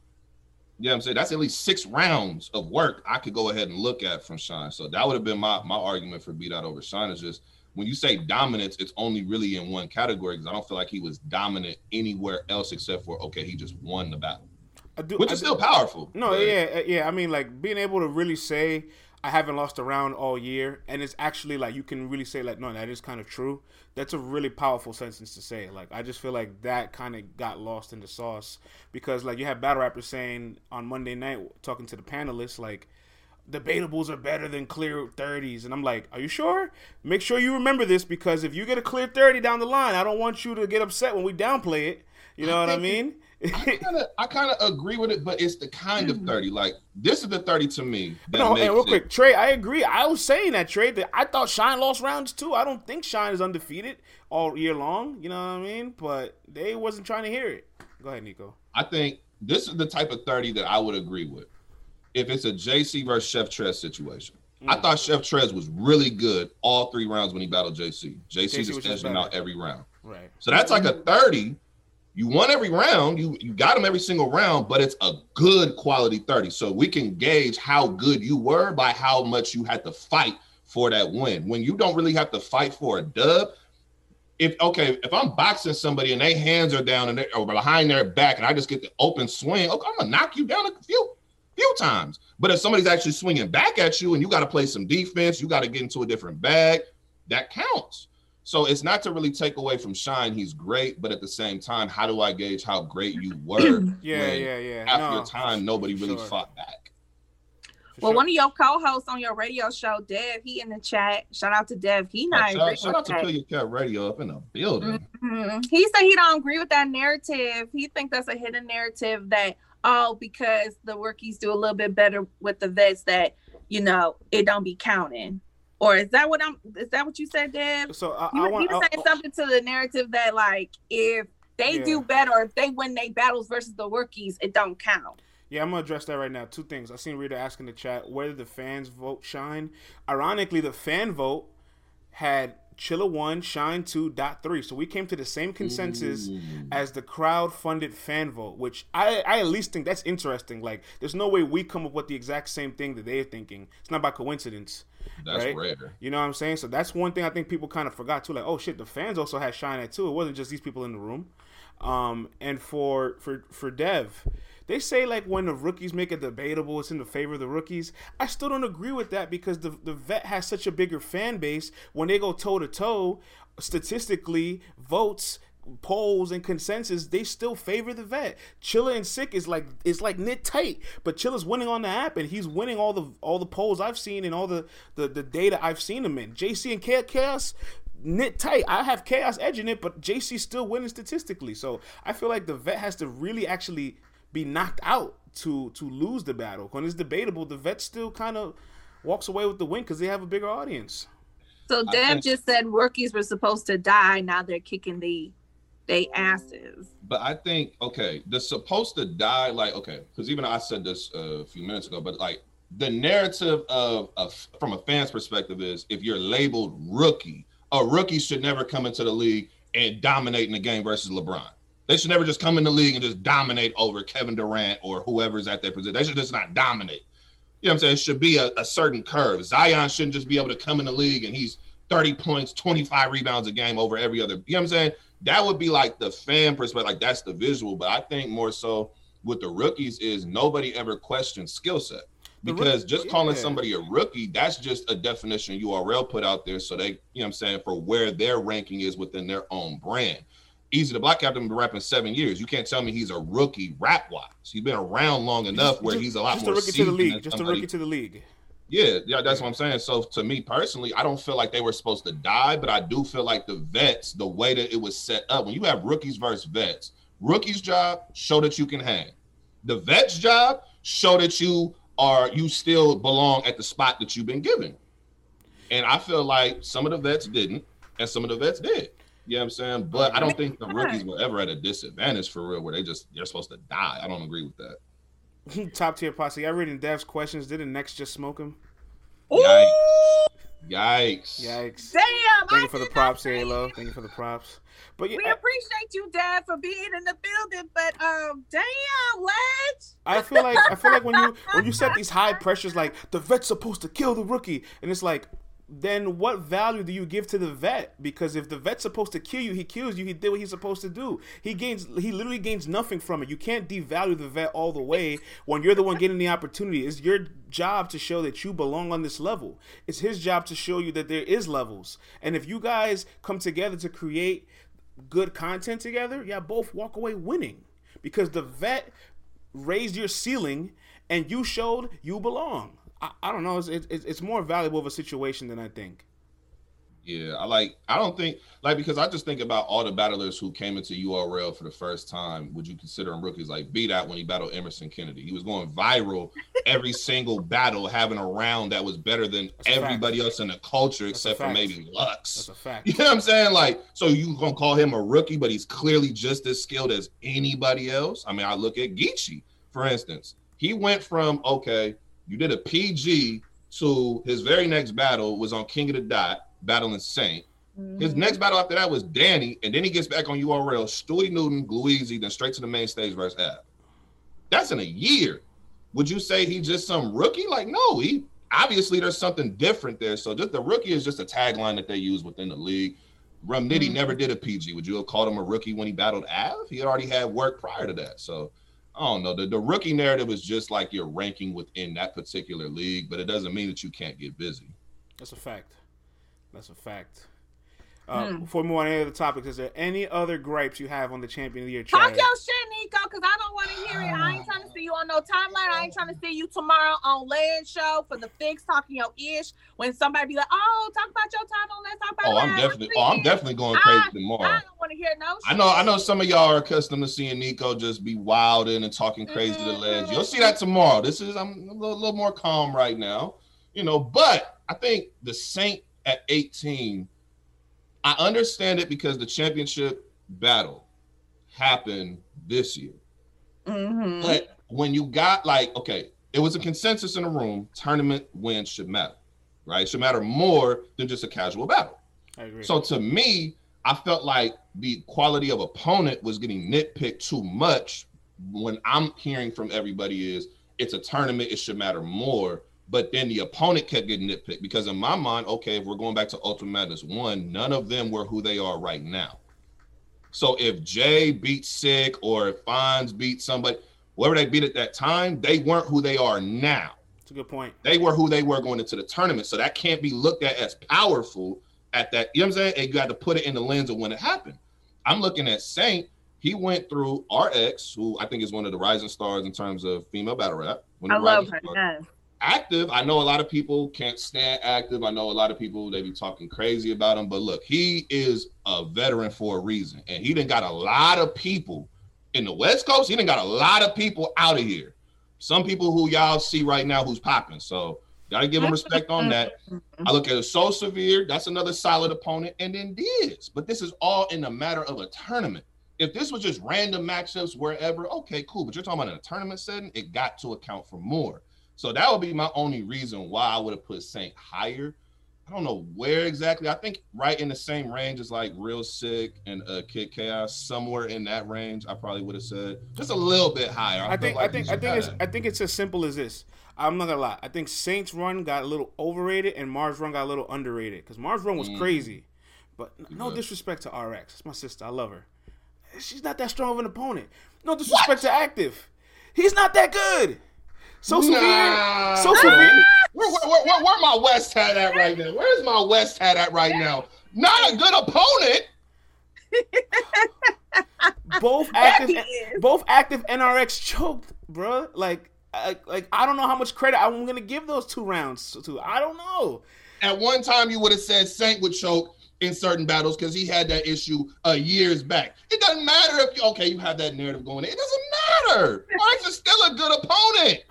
You know what I'm saying? That's at least six rounds of work I could go ahead and look at from Shine. So that would have been my my argument for B Dot over Shine is just when you say dominance, it's only really in one category because I don't feel like he was dominant anywhere else except for okay, he just won the battle, do, which I is do, still powerful. No, but. yeah, uh, yeah. I mean, like being able to really say I haven't lost a round all year, and it's actually like you can really say like, no, that is kind of true. That's a really powerful sentence to say. Like, I just feel like that kind of got lost in the sauce because like you have battle rappers saying on Monday night talking to the panelists like debatables are better than clear 30s. And I'm like, are you sure? Make sure you remember this because if you get a clear 30 down the line, I don't want you to get upset when we downplay it. You know I what I mean? I kind of agree with it, but it's the kind of mm. 30. Like, this is the 30 to me. no, and real it... quick, Trey, I agree. I was saying that, Trey, that I thought Shine lost rounds too. I don't think Shine is undefeated all year long. You know what I mean? But they wasn't trying to hear it. Go ahead, Nico. I think this is the type of 30 that I would agree with if it's a JC versus Chef Trez situation. Mm. I thought Chef Trez was really good all three rounds when he battled JC. JC, JC just edged him out every round. Right. So that's like a 30. You won every round. You you got him every single round, but it's a good quality 30. So we can gauge how good you were by how much you had to fight for that win. When you don't really have to fight for a dub, if okay, if I'm boxing somebody and their hands are down and they or behind their back and I just get the open swing, okay, I'm gonna knock you down a few few times. But if somebody's actually swinging back at you and you got to play some defense, you got to get into a different bag, that counts. So it's not to really take away from Shine. He's great, but at the same time, how do I gauge how great you <clears throat> were? yeah, yeah, yeah. After no, time, nobody really sure. fought back. Well, sure. one of your co-hosts on your radio show, Dev, he in the chat. Shout out to Dev. He not oh, shout, shout out to Kill Your Cat Radio up in the building. Mm-hmm. He said he don't agree with that narrative. He think that's a hidden narrative that oh, because the rookies do a little bit better with the vets that, you know, it don't be counting. Or is that what I'm is that what you said, Dev? So I, you, I want, you were saying oh. something to the narrative that like if they yeah. do better, if they win their battles versus the rookies, it don't count. Yeah, I'm gonna address that right now. Two things. I seen Rita asking the chat where did the fans vote shine. Ironically, the fan vote had Chilla one, Shine two, Dot three. So we came to the same consensus Ooh. as the crowd funded fan vote, which I, I at least think that's interesting. Like, there's no way we come up with the exact same thing that they're thinking. It's not by coincidence. That's right? rare. You know what I'm saying? So that's one thing I think people kind of forgot too. Like, oh shit, the fans also had Shine at too. It wasn't just these people in the room. Um, and for for for Dev, they say like when the rookies make it debatable, it's in the favor of the rookies. I still don't agree with that because the the vet has such a bigger fan base. When they go toe to toe, statistically, votes polls and consensus, they still favor the vet. Chilla and Sick is like is like knit tight, but Chilla's winning on the app and he's winning all the all the polls I've seen and all the the, the data I've seen him in. JC and Chaos knit tight. I have Chaos edging it, but JC's still winning statistically. So I feel like the vet has to really actually be knocked out to to lose the battle. When it's debatable, the vet still kind of walks away with the win because they have a bigger audience. So Dev just said rookies were supposed to die. Now they're kicking the they asses. But I think okay, they're supposed to die. Like okay, because even I said this a few minutes ago, but like the narrative of, of from a fan's perspective is if you're labeled rookie, a rookie should never come into the league and dominate in the game versus LeBron. They should never just come in the league and just dominate over Kevin Durant or whoever's at their position. They should just not dominate. You know what I'm saying? It should be a, a certain curve. Zion shouldn't just be able to come in the league and he's 30 points, 25 rebounds a game over every other. You know what I'm saying? That would be like the fan perspective, like that's the visual. But I think more so with the rookies is nobody ever questions skill set because just yeah. calling somebody a rookie, that's just a definition URL put out there. So they, you know what I'm saying, for where their ranking is within their own brand. Easy the Black Captain been rapping seven years. You can't tell me he's a rookie rap wise. He's been around long enough just, where he's a lot just more. Just a rookie to the league. Just a rookie to the league. Yeah, yeah, that's what I'm saying. So to me personally, I don't feel like they were supposed to die, but I do feel like the vets, the way that it was set up, when you have rookies versus vets, rookies' job show that you can hang. The vets' job show that you are you still belong at the spot that you've been given. And I feel like some of the vets didn't, and some of the vets did. You know what I'm saying? But I don't think the rookies were ever at a disadvantage for real, where they just they're supposed to die. I don't agree with that. <laughs> Top tier posse. I read in Dev's questions. Didn't Next just smoke him? Yikes! Yikes! Yikes! Damn! Thank you for the props, Halo. Thank you for the props. But yeah, we appreciate you, Dad, for being in the building. But um, damn, Ledge. I feel like I feel like when you when you set <laughs> these high pressures, like the vet's supposed to kill the rookie, and it's like, then what value do you give to the vet? Because if the vet's supposed to kill you, he kills you. He did what he's supposed to do. He gains. He literally gains nothing from it. You can't devalue the vet all the way when you're the one getting the opportunity. It's your job to show that you belong on this level. It's his job to show you that there is levels. And if you guys come together to create good content together, yeah, both walk away winning because the vet raised your ceiling and you showed you belong. I, I don't know. It's, it's, it's more valuable of a situation than I think. Yeah, I like. I don't think like because I just think about all the battlers who came into URL for the first time. Would you consider them rookies? Like B Dot when he battled Emerson Kennedy. He was going viral <laughs> every single battle, having a round that was better than That's everybody else in the culture That's except for maybe Lux. That's a fact. You know what I'm saying? Like, so you gonna call him a rookie, but he's clearly just as skilled as anybody else. I mean, I look at Geechee, for instance. He went from okay, you did a PG to his very next battle was on King of the Dot battling Saint. Mm-hmm. His next battle after that was Danny, and then he gets back on URL, Stewie Newton, Gluezy, then straight to the main stage versus Ab. That's in a year. Would you say he's just some rookie? Like, no, he obviously there's something different there. So just the rookie is just a tagline that they use within the league. Rum Nitty mm-hmm. never did a PG. Would you have called him a rookie when he battled Av? He already had work prior to that. So I don't know. The, the rookie narrative is just like your ranking within that particular league, but it doesn't mean that you can't get busy. That's a fact. That's a fact. Uh, hmm. Before we move on to any other topics, is there any other gripes you have on the Champion of the Year? Talk your shit, Nico, because I don't want to hear it. I ain't trying to see you on no timeline. I ain't trying to see you tomorrow on Land Show for the fix talking your ish. When somebody be like, "Oh, talk about your title. Let's talk about." Oh, I'm definitely. Oh, I'm definitely going crazy I, tomorrow. I don't want to hear no. Shit. I know. I know some of y'all are accustomed to seeing Nico just be wilding and talking crazy mm-hmm. to the ledge. You'll see that tomorrow. This is I'm a little, little more calm right now, you know. But I think the Saint at 18 I understand it because the championship battle happened this year. Mm-hmm. But when you got like, okay, it was a consensus in the room, tournament wins should matter, right? It should matter more than just a casual battle. I agree. So to me, I felt like the quality of opponent was getting nitpicked too much when I'm hearing from everybody is it's a tournament, it should matter more. But then the opponent kept getting nitpicked because in my mind, okay, if we're going back to Ultimate Madness one, none of them were who they are right now. So if Jay beats Sick or if Fonz beat somebody, whoever they beat at that time, they weren't who they are now. That's a good point. They were who they were going into the tournament. So that can't be looked at as powerful at that. You know what I'm saying? And you got to put it in the lens of when it happened. I'm looking at Saint. He went through RX, who I think is one of the rising stars in terms of female battle rap. I love her. Yes active. I know a lot of people can't stand active. I know a lot of people they be talking crazy about him, but look, he is a veteran for a reason, and he didn't got a lot of people in the West Coast. He didn't got a lot of people out of here. Some people who y'all see right now who's popping. So gotta give him respect on that. I look at it so severe. That's another solid opponent, and then this. But this is all in the matter of a tournament. If this was just random matchups wherever, okay, cool. But you're talking about in a tournament setting, it got to account for more. So that would be my only reason why I would have put Saint higher. I don't know where exactly. I think right in the same range as like Real Sick and uh, Kid Chaos, somewhere in that range. I probably would have said just a little bit higher. I, I think like I think I think it's I think it's as simple as this. I'm not gonna lie. I think Saints run got a little overrated and Marv's run got a little underrated because Marv's run was mm. crazy. But no disrespect to RX. It's my sister. I love her. She's not that strong of an opponent. No disrespect what? to Active. He's not that good. So nah. severe. So severe. Where, where, where, where, my West hat at right now? Where's my West hat at right now? Not a good opponent. <laughs> both active, both active NRX choked, bro. Like, I, like I don't know how much credit I'm gonna give those two rounds to. I don't know. At one time, you would have said Saint would choke in certain battles because he had that issue uh, years back. It doesn't matter if you okay, you have that narrative going. It doesn't matter. Marks is still a good opponent.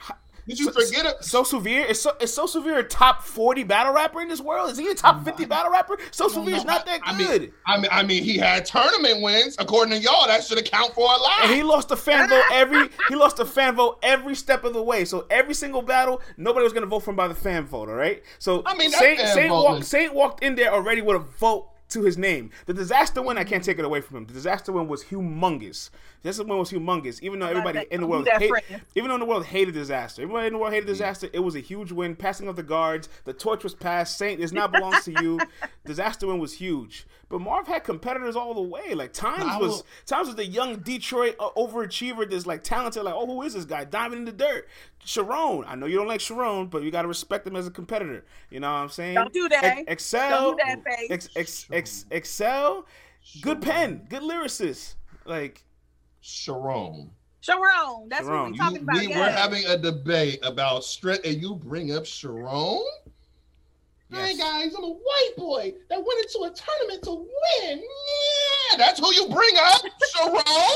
Did you so, forget it? So severe. Is so is so severe a top forty battle rapper in this world? Is he a top fifty battle rapper? So severe is not that I, good. I mean, I mean, he had tournament wins. According to y'all, that should account for a lot. And he lost a fan vote <laughs> every. he lost a fan vote every step of the way. So every single battle, nobody was gonna vote for him by the fan vote. All right. So I mean, Saint Saint walked, Saint walked in there already with a vote to his name. The Dizaster win, I can't take it away from him. The Dizaster win was humongous. This win was humongous. Even though everybody in the world, hate, even though in the world hated Dizaster, everybody in the world hated Dizaster. It was a huge win. Passing of the guards, the torch was passed. Saint this now belongs to you. <laughs> Dizaster win was huge. But Marv had competitors all the way. Like times was times was the young Detroit uh, overachiever that's like talented. Like oh, who is this guy? Diving in the dirt. Charron. I know you don't like Charron, but you got to respect him as a competitor. You know what I'm saying? Don't do that. Ex- excel. Don't do that, ex- ex- ex- excel. Good pen. Good lyricist. Like Charron. Charron. That's Charron. what we're talking about. We yeah. were having a debate about strength, and you bring up Charron. Yes. Hey guys, I'm a white boy that went into a tournament to win. Yeah, that's who you bring up, <laughs> Charron.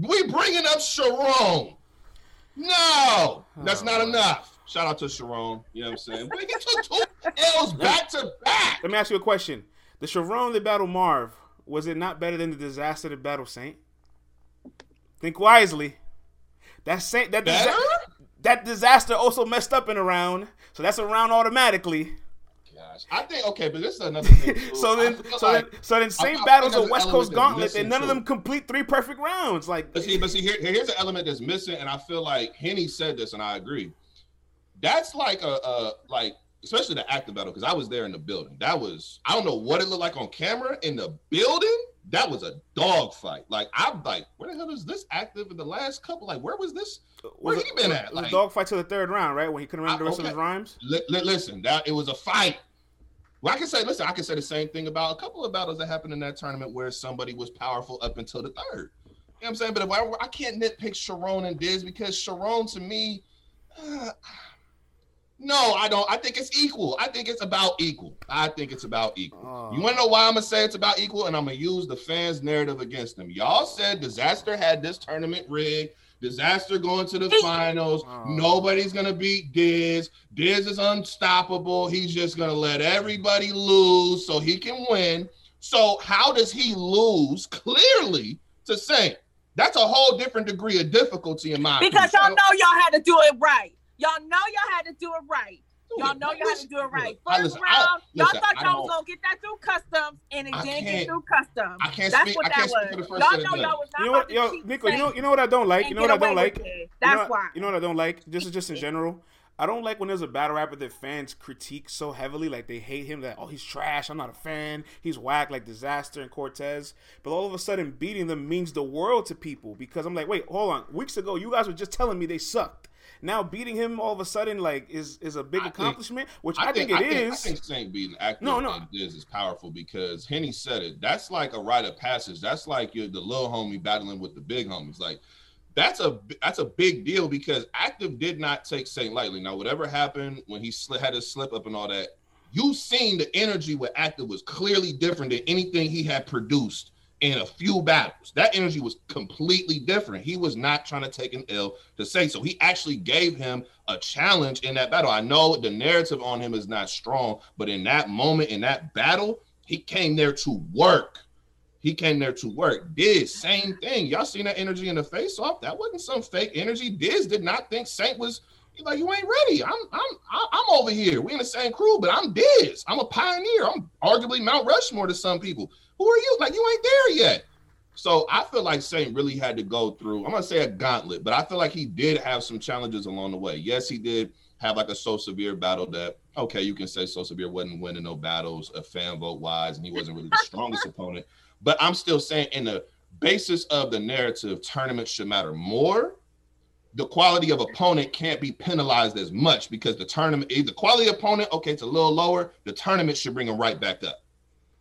We bringing up Charron. No, that's not oh, enough. Shout out to Charron. You know what I'm saying? We get two L's back to back. Let me ask you a question. The Charron that battled Marv, was it not better than the Dizaster that battled Saint? Think wisely. That Saint that disa- that Dizaster also messed up in a round, so that's a round automatically. Gosh, I think okay, but this is another thing. so then, so like, then, so then, Saint battles a West Coast Gauntlet, and none of them complete three perfect rounds. Like, but see, but see, here, here's an element that's missing, and I feel like Henny said this, and I agree. That's like a, a like especially the active battle because I was there in the building. That was I don't know what it looked like on camera in the building that was a dog fight. Like I'm like, where the hell is this active in the last couple? Like, where was this? Where was he been at? Like, dog fight to the third round, right? When he couldn't remember the rest okay. of his rhymes. L- listen, that it was a fight. Well, I can say, listen, I can say the same thing about a couple of battles that happened in that tournament where somebody was powerful up until the third. You know what I'm saying? But if I, I can't nitpick Charron and Diz because Charron to me, uh, <sighs> no, I don't. I think it's equal. I think it's about equal. I think it's about equal. Oh. You want to know why I'm gonna say it's about equal, and I'm gonna use the fans' narrative against them. Y'all said Dizaster had this tournament rigged. Dizaster going to the finals. Oh. Nobody's gonna beat Diz. Diz is unstoppable. He's just gonna let everybody lose so he can win. So how does he lose clearly to Saint? That's a whole different degree of difficulty in my because opinion. y'all know y'all had to do it right. Y'all know y'all had to do it right. Y'all know y'all had to do it right. First listen, round, I, y'all listen, thought y'all was gonna get that through customs, and it didn't get through customs. I can't That's speak, what that was. Y'all know y'all was not you know what, yo, Nico, you know, you know what I don't like. You know what I don't like. That's you know, why. You know what I don't like. This is just in <laughs> general. I don't like when there's a battle rapper that fans critique so heavily, like they hate him that oh he's trash. I'm not a fan. He's whack, like Dizaster and Cortez. But all of a sudden, beating them means the world to people because I'm like, wait, hold on. Weeks ago, you guys were just telling me they sucked now beating him all of a sudden like is is a big I accomplishment, think, which I, I think, think, it I is. I think Saint beating active no, no. Diz is powerful because Henny said it. That's like a rite of passage. That's like you're the little homie battling with the big homies. Like that's a that's a big deal because active did not take Saint lightly. Now whatever happened when he sl- had his slip up and all that, you seen the energy with active was clearly different than anything he had produced in a few battles. That energy was completely different. He was not trying to take an L to say so. He actually gave him a challenge in that battle. I know the narrative on him is not strong, but in that moment, in that battle, he came there to work. He came there to work. Diz, same thing. Y'all seen that energy in the face off? That wasn't some fake energy. Diz did not think Saint was like, you ain't ready. I'm I'm I'm over here. We in the same crew, but I'm Diz. I'm a pioneer. I'm arguably Mount Rushmore to some people. Who are you? Like you ain't there yet. So I feel like Saint really had to go through. I'm gonna say a gauntlet, but I feel like he did have some challenges along the way. Yes, he did have like a so severe battle that okay, you can say so severe wasn't winning no battles, a fan vote wise, and he wasn't really the strongest <laughs> opponent. But I'm still saying in the basis of the narrative, tournaments should matter more the quality of opponent can't be penalized as much because the tournament, the quality opponent, okay, it's a little lower. The tournament should bring them right back up.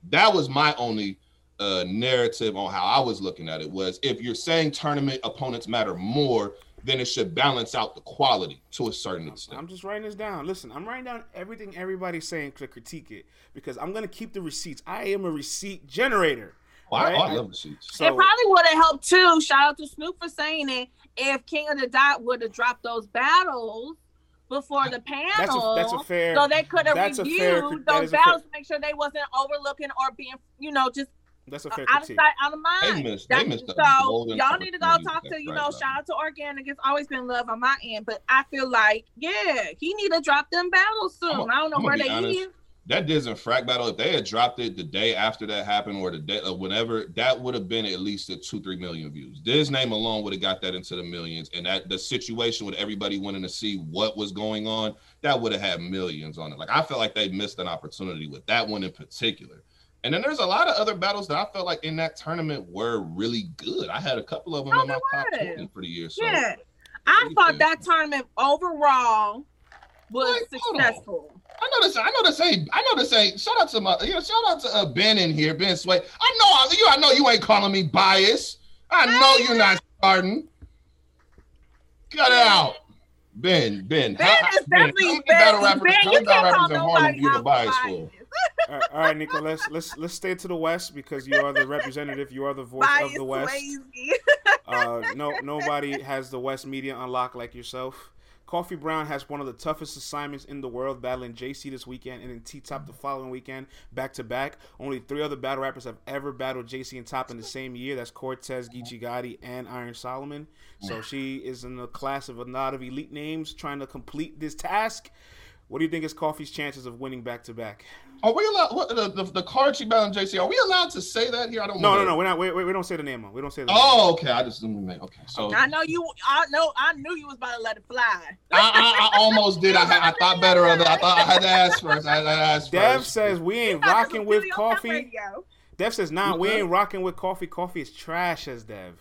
That was my only uh, narrative on how I was looking at it. Was if you're saying tournament opponents matter more, then it should balance out the quality to a certain extent. I'm just writing this down. Listen, I'm writing down everything everybody's saying to critique it because I'm gonna keep the receipts. I am a receipt generator. Oh, right? I, I, love receipts. So, it probably would have helped too. Shout out to Snoop for saying it if King of the Dot would have dropped those battles before the panel, that's a, that's a fair, so they could have reviewed fair, those battles to make sure they wasn't overlooking or being, you know, just that's a fair out of sight, out of mind. They missed, they missed so y'all need to go talk to you know. Shout out to Organic. It's always been love on my end, but I feel like yeah, he need to drop them battles soon. I'm, I do not know where they honest. is that Diz and Frack battle, if they had dropped it the day after that happened or the day or whenever, that would have been at least a two, three million views. Diz name alone would have got that into the millions. And that the situation with everybody wanting to see what was going on, that would have had millions on it. Like I felt like they missed an opportunity with that one in particular. And then there's a lot of other battles that I felt like in that tournament were really good. I had a couple of them oh, in my top 20 for the year. So yeah. I thought that tournament overall was like, successful. I know this. I know this ain't. I know this ain't. Shout out to my. You know, shout out to uh, Ben in here, Ben Sway. I know you. I know you ain't calling me biased. I know you're not starting. Cut it out, Ben. Ben. Ben how, is Ben, definitely Ben. Battle rappers, ben, you can't call nobody you the bias for. all, right, all right, Nico. Let's let's let's stay to the West because you are the representative. You are the voice bias of the West. uh, no, nobody has the West media unlocked like yourself. Coffee Brown has one of the toughest assignments in the world, battling JC this weekend and then T Top the following weekend, back to back. Only three other battle rappers have ever battled JC and Top in the same year. That's Cortez, Geechee Gotti, and Iron Solomon. So she is in the class of a lot of elite names trying to complete this task. What do you think is Coffee's chances of winning back to back? Are we allowed what, the, the, the card she bound JC? Are we allowed to say that here? I don't. No, no, no. We're not. We, we don't say the name. We don't say the. Oh, okay. I just okay. So I know you. I know. I knew you was about to let it fly. I, I, I almost did. I, I thought better of it. I thought I had to ask first. I had to ask Dev first. says we ain't rocking with coffee. Dev says nah. Mm-hmm. We ain't rocking with coffee. Coffee is trash. As Dev.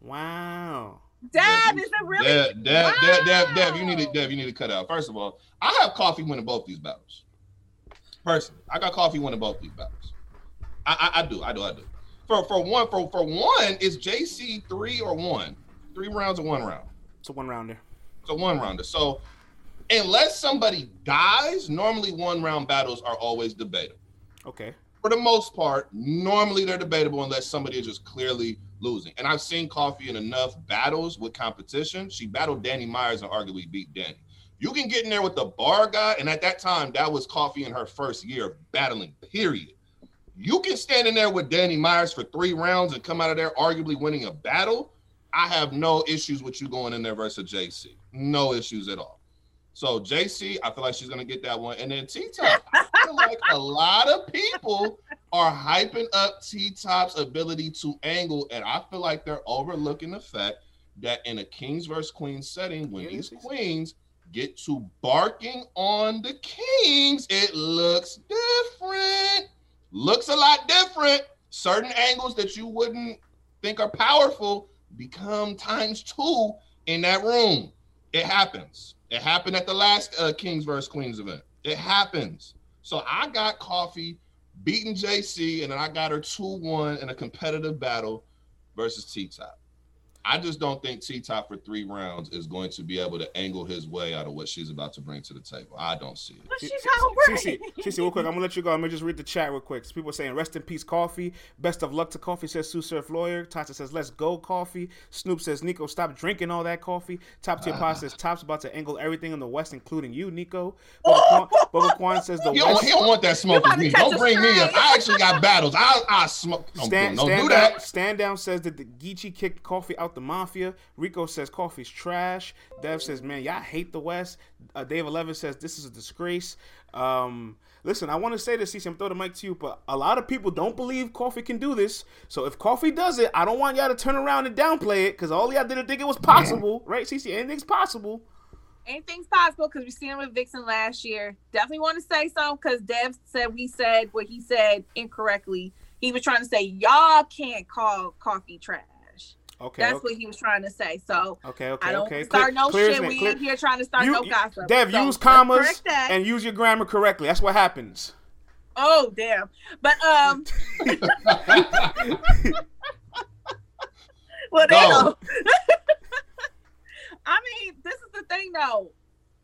Wow. Dev, is it really? Dev, Dev, wow. Dev, Dev, Dev, you need to, Dev, you need to cut out. First of all, I have coffee winning both these battles. Personally, I got coffee winning both these battles. I, I, I do, I do, I do. For for one, for for one, is JC three or one? Three rounds or one round? It's a one rounder. It's a one rounder. So unless somebody dies, normally one round battles are always debatable. Okay. For the most part, normally they're debatable unless somebody is just clearly losing. And I've seen Coffee in enough battles with competition. She battled Danny Myers and arguably beat Danny. You can get in there with the bar guy, and at that time, that was Coffee in her first year of battling, period. You can stand in there with Danny Myers for three rounds and come out of there arguably winning a battle. I have no issues with you going in there versus JC. No issues at all. So JC, I feel like she's gonna get that one. And then T Top, I feel like a lot of people are hyping up T Top's ability to angle, and I feel like they're overlooking the fact that in a Kings versus Queens setting, when these queens get to barking on the Kings, it looks different. Looks a lot different. Certain angles that you wouldn't think are powerful become times two in that room. It happens. It happened at the last uh, Kings versus Queens event. It happens. So I got Coffee beating JC, and then I got her 2 1 in a competitive battle versus T Top. I just don't think T Top for three rounds is going to be able to angle his way out of what she's about to bring to the table. I don't see it. But she's hungry. Cece, real quick, I'm gonna let you go. I'm gonna just read the chat real quick. So people are saying, "Rest in peace, coffee." Best of luck to coffee. Says Sue Surf Lawyer. Tata says, "Let's go, coffee." Snoop says, "Nico, stop drinking all that coffee." Top tier uh, says, "Top's about to angle everything in the West, including you, Nico." Bubba <laughs> Quan, says, "The he West." Don't, he don't want that smoke with me. Don't bring me up. I actually got battles. I I smoke. Don't, stand, don't stand do that. Stand down says that the Geechee kicked coffee out the mafia. Rico says coffee's trash. Dev says, man, y'all hate the West. Uh, Dave Eleven says this is a disgrace. Um, listen, I want to say this, CC. I'm throwing the mic to you, but a lot of people don't believe Coffee can do this. So if Coffee does it, I don't want y'all to turn around and downplay it because all y'all didn't think it was possible, right? CC, anything's possible. Anything's possible because we seen him with Vixen last year. Definitely want to say something because Dev said we said what he said incorrectly. He was trying to say y'all can't call coffee trash. Okay, that's okay. what he was trying to say. So okay, okay, I don't okay. start no shit. We clear. ain't here trying to start you, no gossip. Dev, so use commas and use your grammar correctly. That's what happens. Oh damn! But um. <laughs> well, they know. <laughs> I mean, this is the thing though.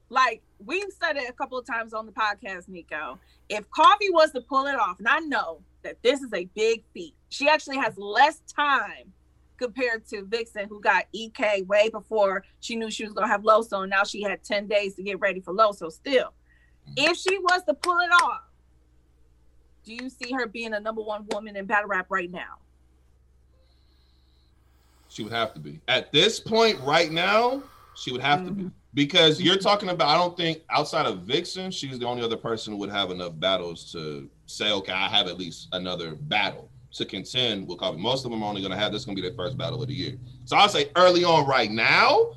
Like we've said it a couple of times on the podcast, Nico. If Coffee was to pull it off, and I know that this is a big feat, she actually has less time compared to Vixen, who got EK way before she knew she was gonna have Loso, and now she had 10 days to get ready for Loso still. If she was to pull it off, do you see her being a number one woman in battle rap right now? She would have to be. At this point, right now, she would have mm-hmm. to be. Mm-hmm. Because you're talking about, I don't think outside of Vixen, she's the only other person who would have enough battles to say, okay, I have at least another battle to contend with Coffee. Most of them are only going to have this going to be their first battle of the year. So I'll say early on, right now,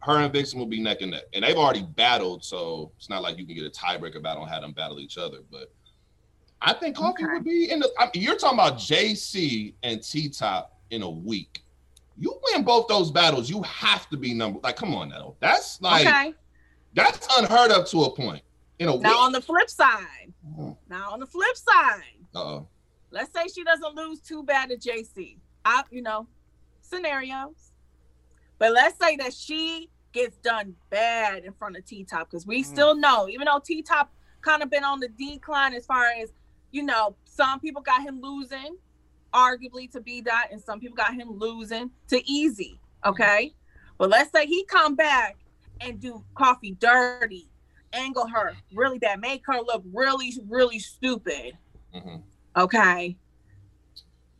her and Vixen will be neck and neck, and they've already battled, so it's not like you can get a tiebreaker battle and have them battle each other. But I think Coffee okay. would be in the. I mean, you're talking about JC and T Top in a week. You win both those battles, you have to be number. Like, come on now, that's like okay. that's unheard of to a point. In a week. now week. on the flip side, mm-hmm. now on the flip side, uh-oh let's say she doesn't lose too bad to JC. I, you know, scenarios. But let's say that she gets done bad in front of T Top because we mm. still know, even though T Top kind of been on the decline as far as, you know, some people got him losing, arguably to B Dot, and some people got him losing to Easy. Okay. But let's say he come back and do coffee dirty, angle her really bad, make her look really, really stupid. Mm-hmm. Okay.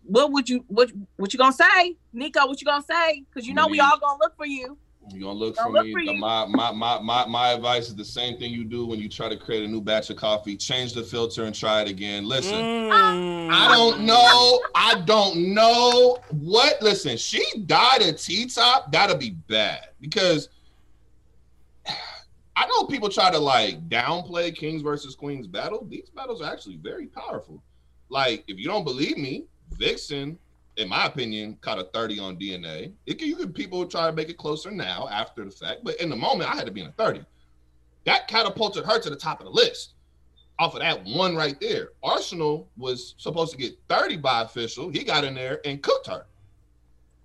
What would you what what you gonna say, Nico? What you gonna say? Because you know we all gonna look for you. You gonna look, for, look me. for me. My, my my my my advice is the same thing you do when you try to create a new batch of coffee. Change the filter and try it again. Listen, mm. I don't know. I don't know what. Listen, she died at T top. That'll be bad because I know people try to like downplay Kings versus Queens battle. These battles are actually very powerful. Like, if you don't believe me, Vixen, in my opinion, caught a 30 on DNA. It can, you could people try to make it closer now after the fact, but in the moment, I had to be in a 30. That catapulted her to the top of the list off of that one right there. Arsenal was supposed to get 30 by official. He got in there and cooked her.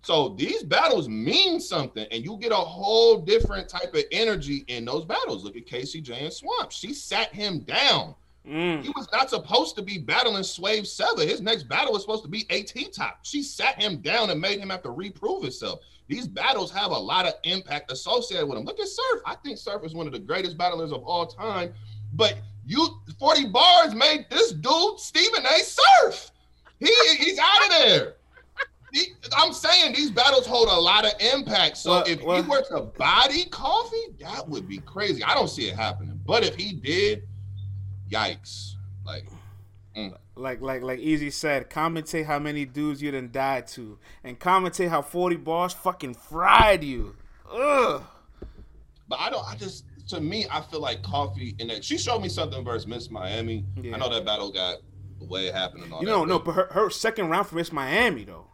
So these battles mean something, and you get a whole different type of energy in those battles. Look at KCJ and Swamp. She sat him down. Mm. He was not supposed to be battling Swave Sever. His next battle was supposed to be AT Top. She sat him down and made him have to reprove himself. These battles have a lot of impact associated with them. Look at Surf. I think Surf is one of the greatest battlers of all time. But you 40 bars made this dude Stephen A. Surf. He he's out of there. He, I'm saying these battles hold a lot of impact. So if well, he were to body coffee, that would be crazy. I don't see it happening. But if he did, yikes. Like, mm. like, like, like Easy said, commentate how many dudes you done died to, and commentate how forty bars fucking fried you. Ugh. But I don't. I just to me, I feel like coffee And that. She showed me something versus Miss Miami. Yeah. I know that battle got the way it happened and all you that. know, no, but her, her second round for Miss Miami though.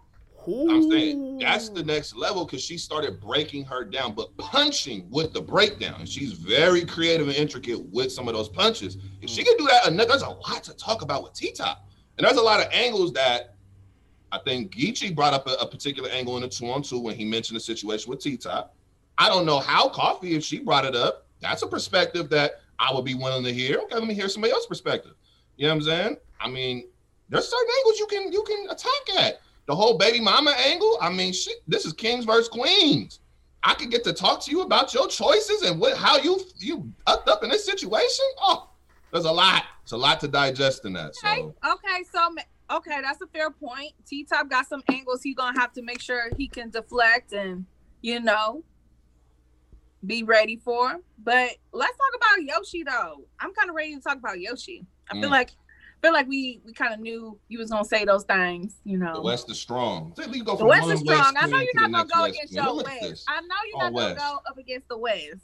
Ooh. I'm saying that's the next level because she started breaking her down, but punching with the breakdown. She's very creative and intricate with some of those punches. If she can do that, there's a lot to talk about with T Top. And there's a lot of angles that I think Geechi brought up a, a particular angle in the two on two when he mentioned the situation with T Top. I don't know how Coffee, if she brought it up, that's a perspective that I would be willing to hear. Okay, let me hear somebody else's perspective. You know what I'm saying? I mean, there's certain angles you can you can attack at the whole baby mama angle. I mean, shit, this is kings versus queens. I could get to talk to you about your choices and what how you you upped up in this situation. Oh, there's a lot. It's a lot to digest in that. So. Okay, okay, so okay, that's a fair point. T Top got some angles he gonna have to make sure he can deflect and you know be ready for. But let's talk about Yoshi though. I'm kind of ready to talk about Yoshi. I mm. feel like feel like we we kind of knew you was gonna say those things, you know. The West is strong. Go the West is strong. West I know you're not gonna go West against your West. West. I know you're not gonna go up against the West.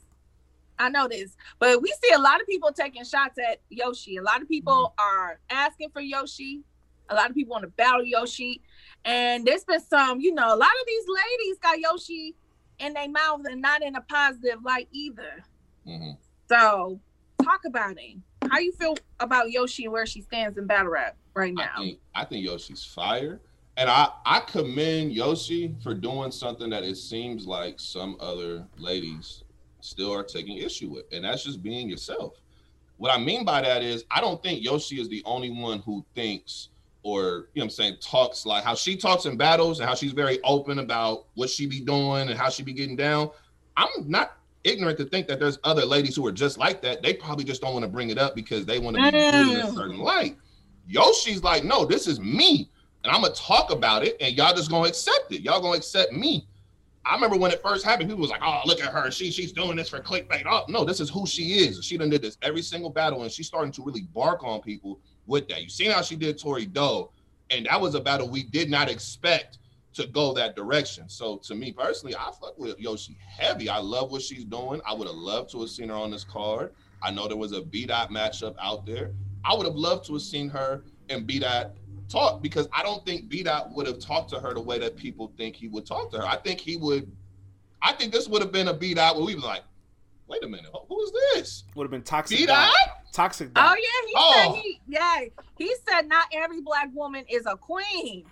I know this, but we see a lot of people taking shots at Yoshi. A lot of people mm-hmm. are asking for Yoshi. A lot of people want to battle Yoshi, and there's been some, you know, a lot of these ladies got Yoshi in their mouth and not in a positive light either. Mm-hmm. So talk about it. How you feel about Yoshi and where she stands in battle rap right now? I think, I think Yoshi's fire, and I I commend Yoshi for doing something that it seems like some other ladies still are taking issue with, and that's just being yourself. What I mean by that is I don't think Yoshi is the only one who thinks or you know I'm saying talks like how she talks in battles and how she's very open about what she be doing and how she be getting down. I'm not ignorant to think that there's other ladies who are just like that. They probably just don't want to bring it up because they want to be viewed in a certain light. Yoshi's like, no, this is me, and I'm gonna talk about it, and y'all just gonna accept it. Y'all gonna accept me. I remember when it first happened, people was like, "Oh, look at her! She she's doing this for clickbait." Oh, no, this is who she is. She done did this every single battle, and she's starting to really bark on people with that. You seen how she did Tori Doe, and that was a battle we did not expect to go that direction. So to me personally, I fuck with Yoshi heavy. I love what she's doing. I would have loved to have seen her on this card. I know there was a B dot matchup out there. I would have loved to have seen her and B dot talk because I don't think B dot would have talked to her the way that people think he would talk to her. I think he would. I think this would have been a B dot where we were like, wait a minute, who is this? Would have been toxic. B-Dot? Toxic. Oh, dot. Oh yeah, he oh. said he, yeah. He said not every black woman is a queen.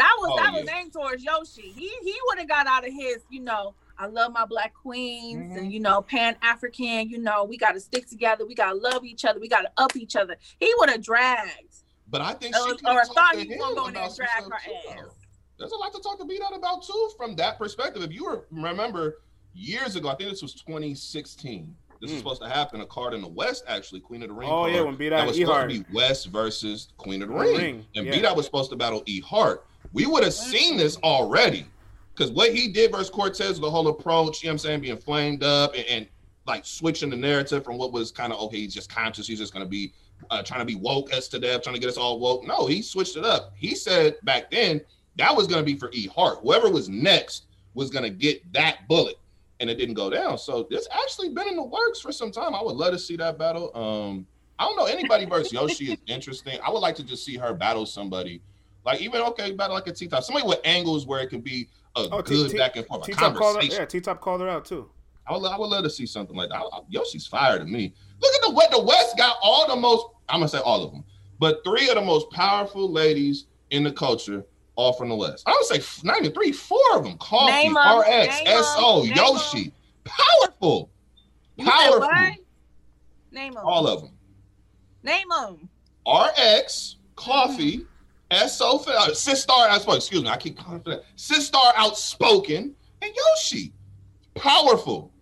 That was oh, that yeah. was aimed towards Yoshi. He he would have got out of his, you know, I love my black queens mm-hmm. and you know, pan African, you know, we gotta stick together, we gotta love each other, we gotta up each other. He would have dragged. But I think she or, or thought he was gonna go in there and drag her too, ass. Though. There's a lot to talk to B Dot about too from that perspective. If you were, remember years ago, I think this was 2016. This mm. was hmm. supposed to happen. A card in the West, actually, Queen of the Ring. Oh yeah, when B Dot that was E-Hart. supposed to be West versus Queen of the Ring, Ring. and yeah. B Dot was supposed to battle E Heart we would have seen this already. Because what he did versus Cortez, the whole approach, you know what I'm saying, being flamed up and, and like switching the narrative from what was kind of, oh, okay, he's just conscious, he's just going to be uh, trying to be woke us to death, trying to get us all woke. No, he switched it up. He said back then that was going to be for E Hart. Whoever was next was going to get that bullet, and it didn't go down. So this actually been in the works for some time. I would love to see that battle. Um, I don't know anybody versus Yoshi is <laughs> interesting. I would like to just see her battle somebody like even okay, about like a T top, somebody with angles where it can be a oh, good T- back and forth. T top called her, yeah, T top called her out too. I would, I would love to see something like that. I, I, Yoshi's fire to me. Look at the what the West got all the most. I'm gonna say all of them, but three of the most powerful ladies in the culture all from the West. I would say not three, four of them. Coffee, name RX, name SO, name Yoshi, powerful, powerful. Name them. All of them. Name them. RX, Coffee, SO, uh, Sis Star Outspoken, excuse me, I keep calling for that. Sis Star Outspoken and Yoshi. Powerful.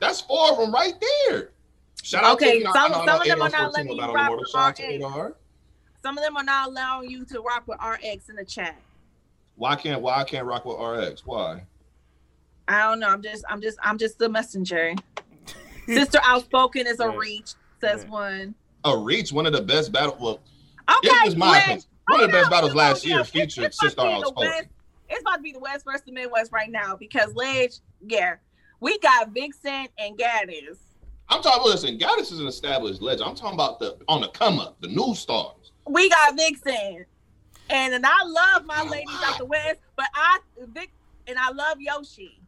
That's four of them right there. Shout out okay, to you. some, some of them are not letting you rock with RX. Some of them are not allowing you to rock with RX in the chat. Why can't why I can't rock with RX? Why? I don't know. I'm just I'm just I'm just the messenger. <laughs> Sister Outspoken is a reach, says one. A reach, one of the best battle. Well, okay, this my one of the best battles last year featured Sister House. It's about to be the West versus the Midwest right now because Ledge, yeah, we got Vixen and Gaddis. I'm talking. Listen, Gaddis is an established legend. I'm talking about the on the come up, the new stars. We got Vixen, and and I love my ladies out the West, but I Vic and I love Yoshi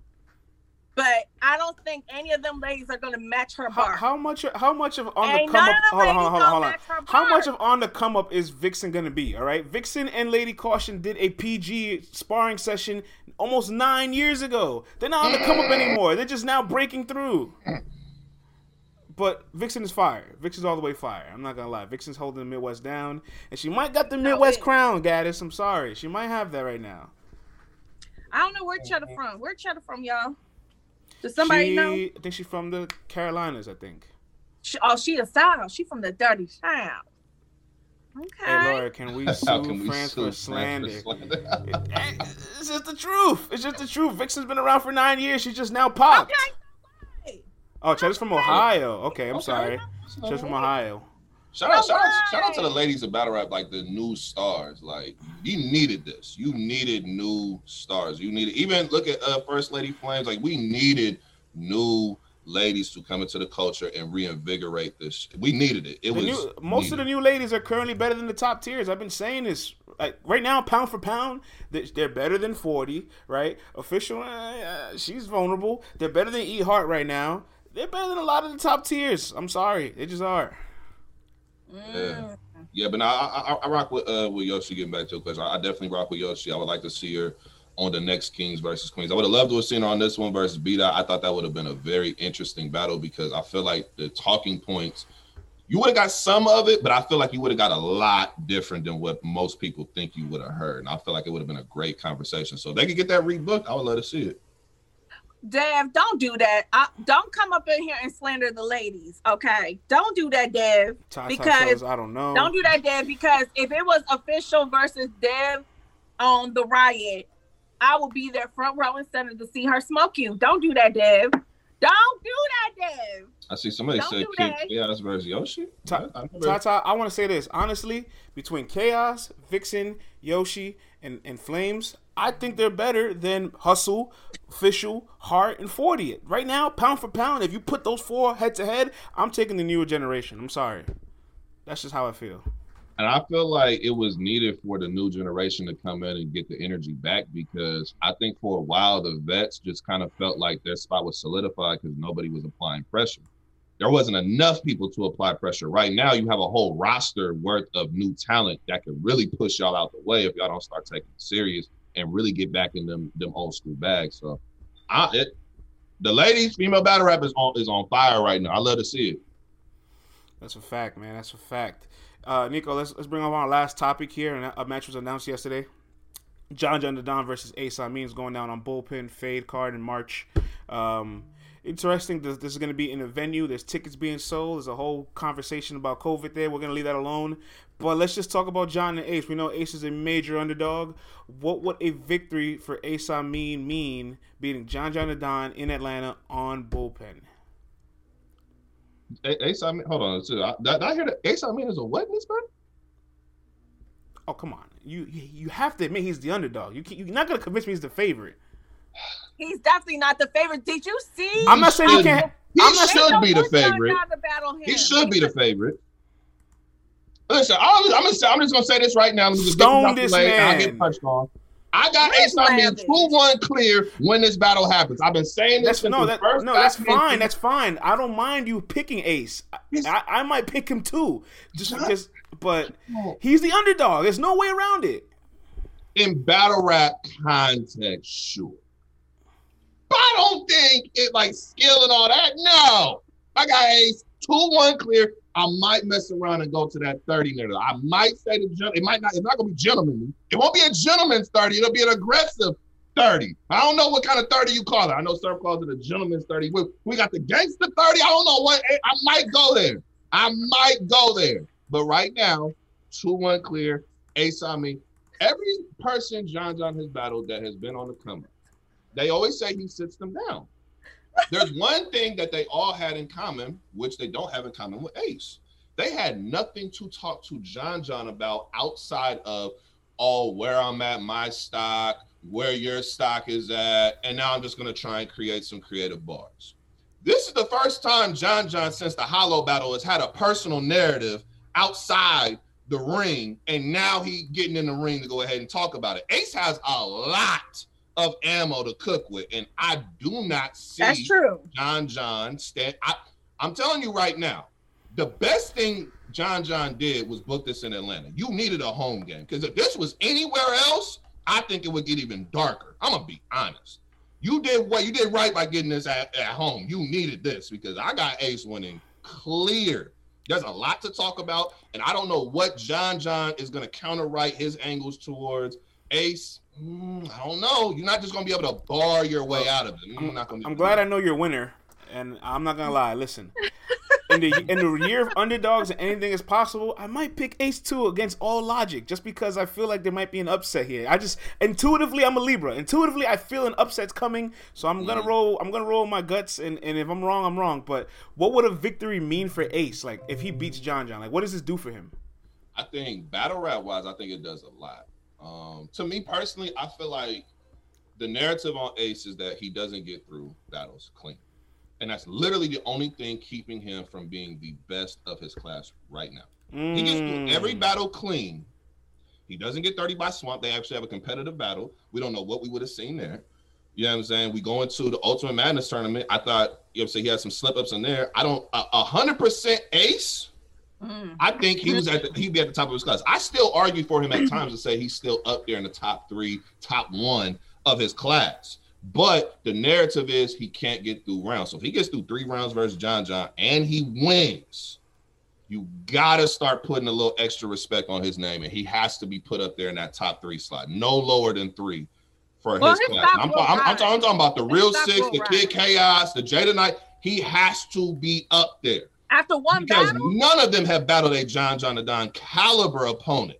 but I don't think any of them ladies are going to match her bar. How, how, much? How much of on Ain't the come up? Hold on, hold on, hold on. How much of on the come up is Vixen going to be? All right, Vixen and Lady Caution did a PG sparring session almost nine years ago. They're not on the come up anymore. They're just now breaking through. But Vixen is fire. Vixen's all the way fire. I'm not gonna lie. Vixen's holding the Midwest down, and she might got the Midwest crown, Gaddis. I'm sorry, she might have that right now. I don't know where Cheddar from. Where Cheddar from, y'all? Does somebody she, know? I think she's from the Carolinas. I think. She, oh, she a South. She from the dirty South. Okay. Hey, Laura, can we <laughs> sue can we France sue for slander? slander? it's just the truth. It's just the truth. Vixen's been around for nine years. She just now popped. Okay. Oh, Chet's from Ohio. Okay, I'm okay. sorry. Chet's from Ohio. Shout out, shout out, shout out to the ladies of battle rap, like the new stars. Like you needed this. You needed new stars. You needed even look at uh, First Lady Flames. Like we needed new ladies to come into the culture and reinvigorate this. We needed it. It the was new, most needed. of the new ladies are currently better than the top tiers. I've been saying this like right now, pound for pound, they're better than forty. Right, official, uh, she's vulnerable. They're better than E Heart right now. They're better than a lot of the top tiers. I'm sorry, they just are. Yeah. Yeah, but I, I, I rock with uh with Yoshi getting back to it because I, I, definitely rock with Yoshi. I would like to see her on the next Kings versus Queens. I would have loved to have seen her on this one versus B I thought that would have been a very interesting battle because I feel like the talking points you would have got some of it, but I feel like you would have got a lot different than what most people think you would have heard. And I feel like it would have been a great conversation. So if they could get that rebooked, I would love to see it. Dev, don't do that. I, don't come up in here and slander the ladies, okay? Don't do that, Dev. because I don't know. Don't do that, Dev. Because if it was official versus Dev on the riot, I will be there front row and center to see her smoke you. Don't do that, Dev. Don't do that, Dev. I see somebody Don't say kick Chaos versus Yoshi. Tata, I, I want to say this honestly. Between Chaos, Vixen, Yoshi, and, and Flames, I think they're better than Hustle, Official, Heart, and 40. Right now, pound for pound, if you put those four head to head, I'm taking the newer generation. I'm sorry. That's just how I feel. And I feel like it was needed for the new generation to come in and get the energy back because I think for a while the vets just kind of felt like their spot was solidified because nobody was applying pressure. There wasn't enough people to apply pressure. Right now, you have a whole roster worth of new talent that can really push y'all out the way if y'all don't start taking it serious and really get back in them them old school bags. So, I it, the ladies female battle rap is on is on fire right now. I love to see it. That's a fact, man. That's a fact. Uh, Nico, let's let's bring up our last topic here. And a match was announced yesterday. John John Don versus Ace Amin is going down on bullpen fade card in March. Um, interesting. This, this is going to be in a venue. There's tickets being sold. There's a whole conversation about COVID there. We're going to leave that alone. But let's just talk about John and Ace. We know Ace is a major underdog. What would a victory for Ace Amin mean beating John John Don in Atlanta on bullpen? Ace Amin, hold on. So, I, did I hear that Ace Amin is a what in this man? Oh come on, you you have to admit he's the underdog. You you're not gonna convince me he's the favorite. He's definitely not the favorite. Did you see? I'm not saying you can't. He I'm should be the favorite. He should be the favorite. Listen, I'm, I'm, just, I'm just gonna say this right now. I'm just Stone this man. I'll get punched on. I got Ace Amin two one clear when this battle happens. I've been saying this. That's, no, that, no, that's fine. That's fine. I don't mind you picking Ace. I, I might pick him too, just because. But he's the underdog. There's no way around it. In battle rap context, sure. I don't think it like skill and all that. No, I got Ace two one clear. I might mess around and go to that 30 minute. I might say the it might not, it's not gonna be gentlemanly. It won't be a gentleman's 30, it'll be an aggressive 30. I don't know what kind of 30 you call it. I know Surf calls it a gentleman's 30. We, we got the gangster 30. I don't know what I might go there. I might go there. But right now, 2-1 clear, Ace Amin. Every person John John has battled that has been on the come up, they always say he sits them down. There's <laughs> one thing that they all had in common, which they don't have in common with Ace. They had nothing to talk to John John about outside of, oh, where I'm at, my stock, where your stock is at, and now I'm just gonna try and create some creative bars. This is the first time John John since the Hollow battle has had a personal narrative outside the ring, and now he getting in the ring to go ahead and talk about it. Ace has a lot of ammo to cook with, and I do not see that's true. John John stand. I, I'm telling you right now, the best thing John John did was book this in Atlanta. You needed a home game because if this was anywhere else, I think it would get even darker. I'm gonna be honest. You did what you did right by getting this at, at home. You needed this because I got Ace winning clear. There's a lot to talk about, and I don't know what John John is gonna counter right his angles towards Ace. Mm, I don't know. You're not just gonna be able to bar your way out of it. I'm, not gonna. I'm glad I know you're a winner, and I'm not gonna lie. Listen, in the in the year of underdogs and anything is possible, I might pick Ace Two against all logic, just because I feel like there might be an upset here. I just intuitively I'm a Libra. Intuitively I feel an upset's coming, so I'm gonna mm. roll. I'm gonna roll my guts, and, and if I'm wrong, I'm wrong. But what would a victory mean for Ace? Like if he beats John John, like what does this do for him? I think battle rap wise, I think it does a lot. Um, to me personally, I feel like the narrative on Ace is that he doesn't get through battles clean. And that's literally the only thing keeping him from being the best of his class right now. Mm. He gets through every mm. battle clean. He doesn't get 30 by swamp. They actually have a competitive battle. We don't know what we would have seen there. You know what I'm saying? We go into the Ultimate Madness tournament. I thought, you know, say he had some slip ups in there. I don't, a hundred percent ace. Mm. I think he was at the, he'd be at the top of his class. I still argue for him at <clears throat> times to say he's still up there in the top three, top one of his class. But the narrative is he can't get through rounds. So if he gets through three rounds versus John John and he wins, you gotta start putting a little extra respect on his name, and he has to be put up there in that top three slot, no lower than three for well, his class. I'm, I'm, I'm, I'm, talking about the real six, the Kid Chaos, the Jada Knight. He has to be up there after one because battle? none of them have battled a John John Don caliber opponent.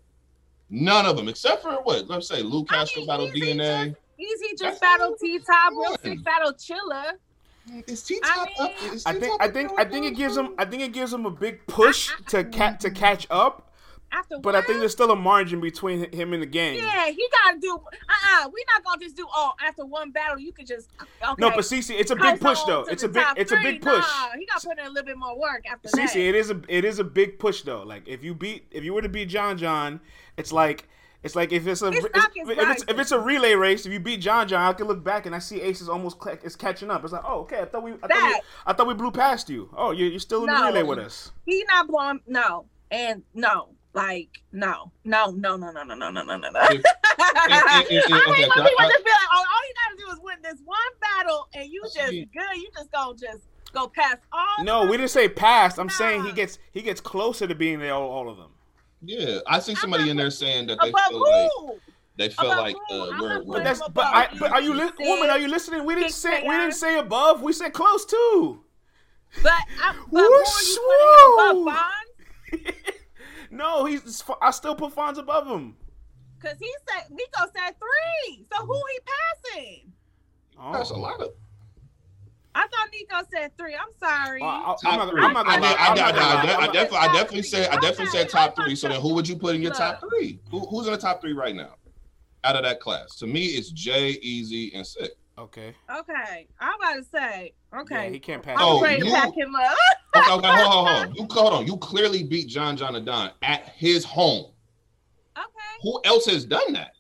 None of them, except for what? Let's say Luke Castro I mean, battled DNA. Easy just battle T Top, real sick battle Chilla. Is T Top I, mean, I think I think I think it gives him I think it gives him a big push I, I, to cat to catch up. After but I think there's still a margin between him and the game. Yeah, he gotta do. Uh, uh-uh, we're not gonna just do. Oh, after one battle, you can just. Okay, no, but CC, it's a big push though. It's a big. It's three. a big push. Nah, he gotta put in a little bit more work after CC, that. it is a it is a big push though. Like if you beat if you were to beat John John, it's like it's like if it's a it's, if, it's, if it's a relay race, if you beat John John, I can look back and I see Ace is almost is catching up. It's like, oh, okay, I thought we I, thought we, I thought we blew past you. Oh, you're, you're still in no, the relay with us. He not blowing. No, and no, like no, no, no, no, no, no, no, no, no, no. No. <laughs> I mean, when people just be like, oh, all you gotta do is win this one battle, and you just good. You just gonna just go past all. No, we didn't say past. I'm saying he gets he gets closer to being there all, all of them. Yeah, I see somebody in there saying that they feel who? like they feel like uh, we're, we're, But that's but I but are you li- woman? Are you listening? We didn't say we didn't say above. We said close too. But, I, but Whoosh, above <laughs> no, he's. I still put Fonz above him. Cause he said Nico said three. So who he passing? Oh. That's a lot of. I thought Nico said three. I'm sorry. I'm not, I'm not gonna. I, definitely, I definitely said, I definitely said top three. So then, who would you put in your top three? Who, who's in the top three right now, out of that class? To me, it's Jay, Easy, and Sick. Okay. Okay. I'm about to say. Okay. Yeah, he can't pass. I'm oh, ready to pack him up. okay, okay, hold on, hold on. You hold on. You clearly beat John John Da Don at his home. Okay. Who else has done that?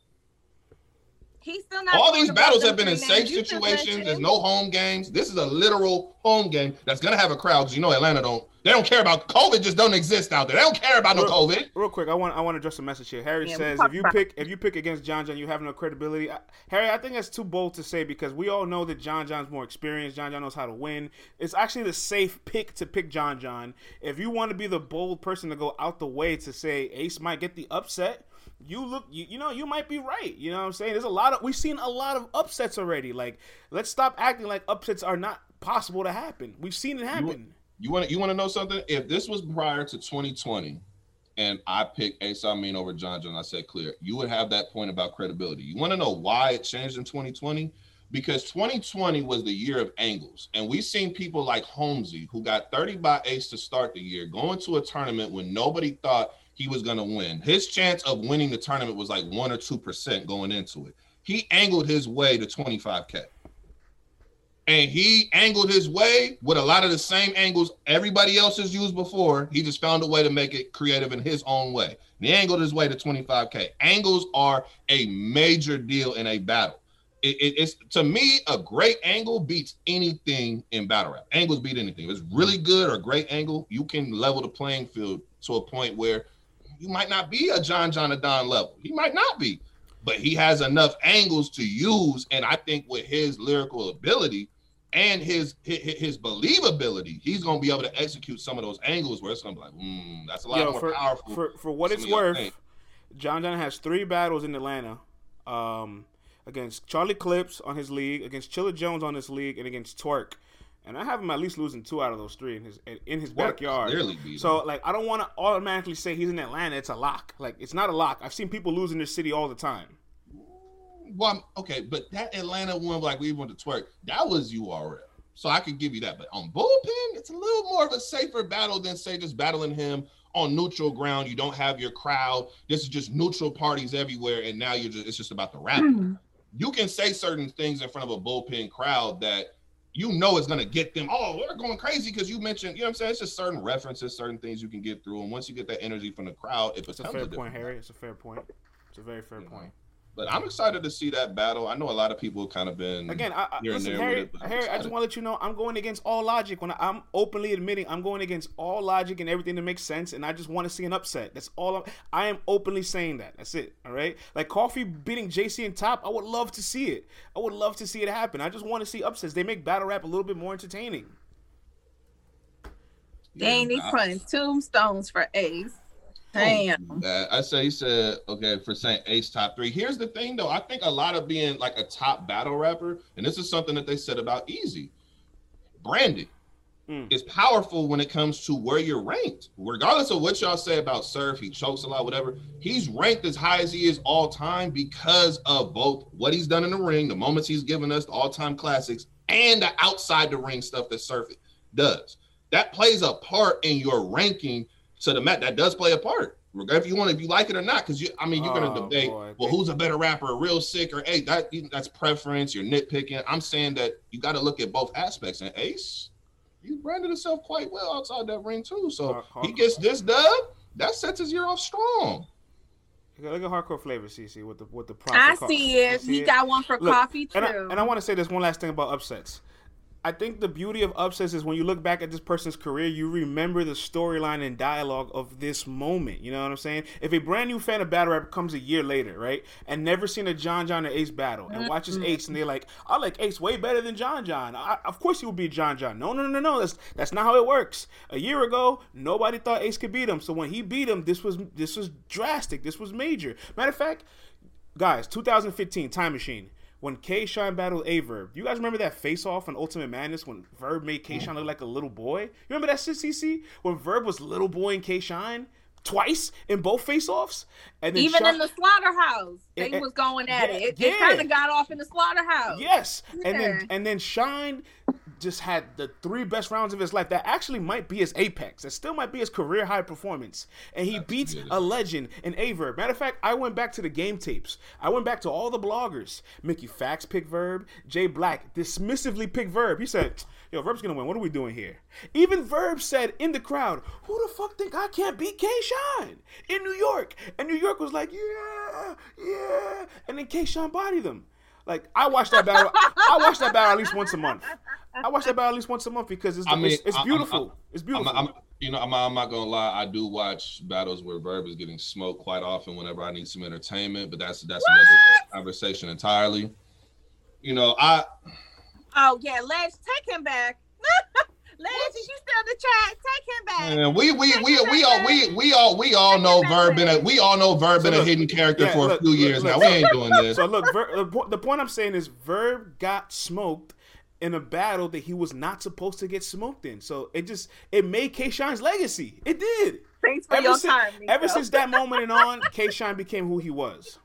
He's still not. All these battles have been in safe situations. There's no home games. This is a literal home game that's gonna have a crowd because you know Atlanta don't. They don't care about COVID. Just don't exist out there. They don't care about real, no COVID. Real quick, I want I want to address a message here. Harry yeah, says if you pick if you pick against John John, you have no credibility. I, Harry, I think that's too bold to say because we all know that John John's more experienced. John John knows how to win. It's actually the safe pick to pick John John. If you want to be the bold person to go out the way to say Ace might get the upset you look you, you know you might be right you know what i'm saying there's a lot of we've seen a lot of upsets already like let's stop acting like upsets are not possible to happen we've seen it happen you want you want to know something if this was prior to 2020 and i picked ace amin over john john i said clear you would have that point about credibility you want to know why it changed in 2020 because 2020 was the year of angles. And we've seen people like Holmesy, who got 30 by ace to start the year, going to a tournament when nobody thought he was going to win. His chance of winning the tournament was like one or two percent going into it. He angled his way to 25k, and he angled his way with a lot of the same angles everybody else has used before. He just found a way to make it creative in his own way. And he angled his way to 25k. Angles are a major deal in a battle. It, it, it's to me a great angle beats anything in battle rap. Angles beat anything. If it's really good or great angle, you can level the playing field to a point where you might not be a John Jonathan level. He might not be, but he has enough angles to use. And I think with his lyrical ability and his his, his believability, he's gonna be able to execute some of those angles where it's gonna be like, mm, that's a lot Yo, more for, powerful. For for what it's worth, John John has three battles in Atlanta. Um, against Charlie Clips on his league, against Chilla Jones on his league, and against Twork. and I have him at least losing two out of those three in his in his backyard. So like I don't want to automatically say he's in Atlanta. It's a lock. Like it's not a lock. I've seen people lose in this city all the time. Well, okay, but that Atlanta one, like we went to Twork, that was URL. So I could give you that. But on bullpen, it's a little more of a safer battle than say just battling him on neutral ground. You don't have your crowd. This is just neutral parties everywhere, and now you're just it's just about the rap. Mm. You can say certain things in front of a bullpen crowd that you know is gonna get them. Oh, they're going crazy because you mentioned. You know what I'm saying? It's just certain references, certain things you can get through, and once you get that energy from the crowd, it it's a fair point, Harry. It's a fair point. It's a very fair you point. Know? But I'm excited to see that battle. I know a lot of people have kind of been again. I, I, listen, Harry, it, Harry I just want to let you know I'm going against all logic. When I, am openly admitting I'm going against all logic and everything that makes sense, and I just want to see an upset. That's all. I'm, I am openly saying that. That's it. All right. Like Coffee beating JC and Top, I would love to see it. I would love to see it happen. I just want to see upsets. They make battle rap a little bit more entertaining. They ain't yeah, putting tombstones for Ace. Damn. I say he said, okay, for saying Ace top three. Here's the thing though. I think a lot of being like a top battle rapper, and this is something that they said about Easy. Branding mm. is powerful when it comes to where you're ranked. Regardless of what y'all say about Surf, he chokes a lot, whatever. He's ranked as high as he is all time because of both what he's done in the ring, the moments he's given us, the all-time classics, and the outside the ring stuff that Surf does. That plays a part in your ranking to the mat. That does play a part. If you want, if you like it or not, because you, I mean, you're gonna oh, debate. Boy. Well, who's a better rapper, real sick or hey, that that's preference. You're nitpicking. I'm saying that you got to look at both aspects. And Ace, he branded himself quite well outside that ring too. So he gets this dub. That sets his year off strong. Look at hardcore flavor, CC, with the with the I see it. He got one for Look, coffee too. And I, and I want to say this one last thing about upsets. I think the beauty of upsets is when you look back at this person's career, you remember the storyline and dialogue of this moment. You know what I'm saying? If a brand new fan of battle rap comes a year later, right, and never seen a John John or Ace battle, and watches mm-hmm. Ace, and they're like, "I like Ace way better than John John." I, of course, he would be John John. No, no, no, no. That's that's not how it works. A year ago, nobody thought Ace could beat him. So when he beat him, this was this was drastic. This was major. Matter of fact, guys, 2015 Time Machine when K Shine battled Aye Verb. You guys remember that face off on Ultimate Madness when Verb made mm. K Shine look like a little boy? You remember that shit, CC? When Verb was little boy and K Shine? Twice in both face offs, and then even in the slaughterhouse, they and, was going at yeah, it. It, yeah. it kind of got off in the slaughterhouse. Yes, yeah. and then and then Shine just had the three best rounds of his life. That actually might be his apex. That still might be his career high performance. And he That's beats a legend in Aye Verb. Matter of fact, I went back to the game tapes. I went back to all the bloggers. Mickey Factz picked Verb. Jay Black dismissively picked Verb. He said, Yo, Verb's gonna win. What are we doing here? Even Verb said in the crowd, Who the fuck think I can't beat K Shine in New York? And New York was like, Yeah, yeah. And then K Shine bodied them. Like I watch that battle. I watch that battle at least once a month. I watch that battle at least once a month because it's I mean, it's, it's, beautiful. I'm, I'm, it's beautiful. I'm, you know, I'm, I'm, not gonna lie. I do watch battles where Verb is getting smoked quite often whenever I need some entertainment. But that's that's what? another conversation entirely. You know, I. Oh yeah, let's take him back. <laughs> Lance, you still in the chat? Take him back. Yeah, we we we we all we we all we all know Verb been a we all know Verb been a hidden character yeah, for look, a few years look, now. Look, we ain't doing this. So look, Ver, the point I'm saying is Verb got smoked in a battle that he was not supposed to get smoked in. So it just it made K Shine's legacy. It did. Thanks for ever your since, time. Nico. Ever since that moment and on, <laughs> K Shine became who he was.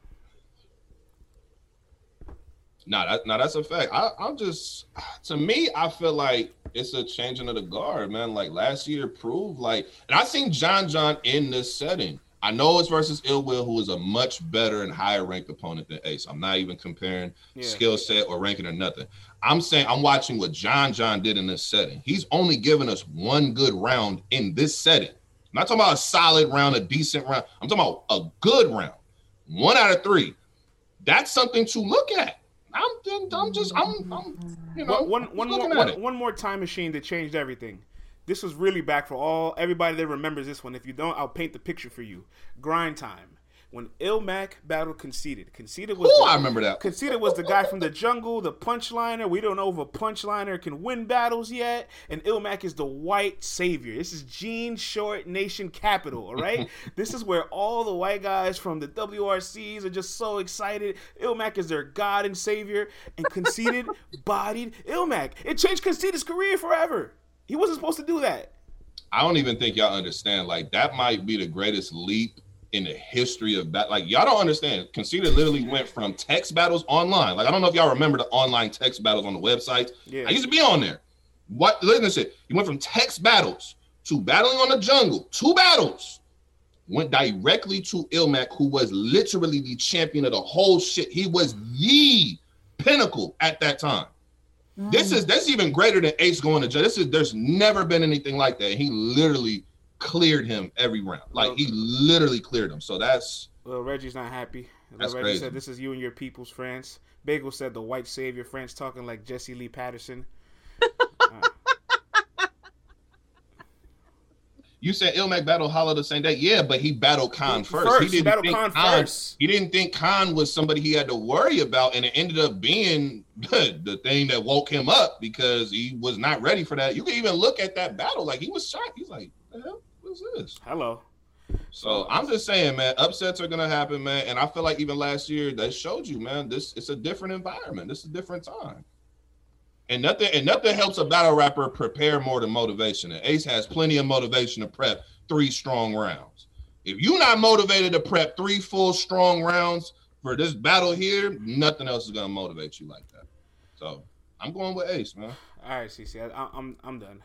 No, that, no, that's a fact. I, I'm just, to me, I feel like it's a changing of the guard, man. Like last year proved, like, and I seen John John in this setting. I know it's versus Ill Will, who is a much better and higher ranked opponent than Ace. I'm not even comparing yeah. skill set or ranking or nothing. I'm saying I'm watching what John John did in this setting. He's only given us one good round in this setting. I'm not talking about a solid round, a decent round. I'm talking about a good round. One out of three. That's something to look at. I'm, I'm just, I'm, I'm you know, one, one more, one, one more time machine that changed everything. This was really back for all everybody that remembers this one. If you don't, I'll paint the picture for you. Grind time when Ilmac battled Conceited. Conceited was Ooh, the, I remember that. Conceited was the guy from the jungle, the punchliner. We don't know if a punchliner can win battles yet. And Ilmac is the white savior. This is Jean Short Nation capital, all right? <laughs> this is where all the white guys from the WRCs are just so excited. Ilmac is their god and savior. And Conceited <laughs> bodied Ilmac. It changed Conceited's career forever. He wasn't supposed to do that. I don't even think y'all understand. Like that might be the greatest leap in the history of that. Like y'all don't understand. Conceited literally went from text battles online. Like I don't know if y'all remember the online text battles on the website. Yeah. I used to be on there. What listen to shit. He went from text battles to battling on the jungle. Two battles. Went directly to Ilmac, who was literally the champion of the whole shit. He was the pinnacle at that time. Mm. This is that's even greater than Ace going to jail. This is there's never been anything like that. He literally cleared him every round. Like he literally cleared him. So that's well, Reggie's not happy. That's Reggie crazy. said this is you and your people's France. Bagel said the white savior France talking like Jesse Lee Peterson. uh. <laughs> You said Ilmac battled Hollow the same day. Yeah, but he battled Khan first. first. He didn't think Khan, Khan first. He didn't think Khan was somebody he had to worry about, and it ended up being <laughs> the thing that woke him up because he was not ready for that. You can even look at that battle like he was shocked. He's like, "The hell, what's this?" Hello. So I'm just saying, man, upsets are gonna happen, man. And I feel like even last year they showed you, man, this it's a different environment. This is a different time. And nothing and nothing helps a battle rapper prepare more than motivation. And Ace has plenty of motivation to prep three strong rounds. If you're not motivated to prep three full strong rounds for this battle here, nothing else is gonna motivate you like that. So I'm going with Ace, man. All right, CC, I, I'm I'm done.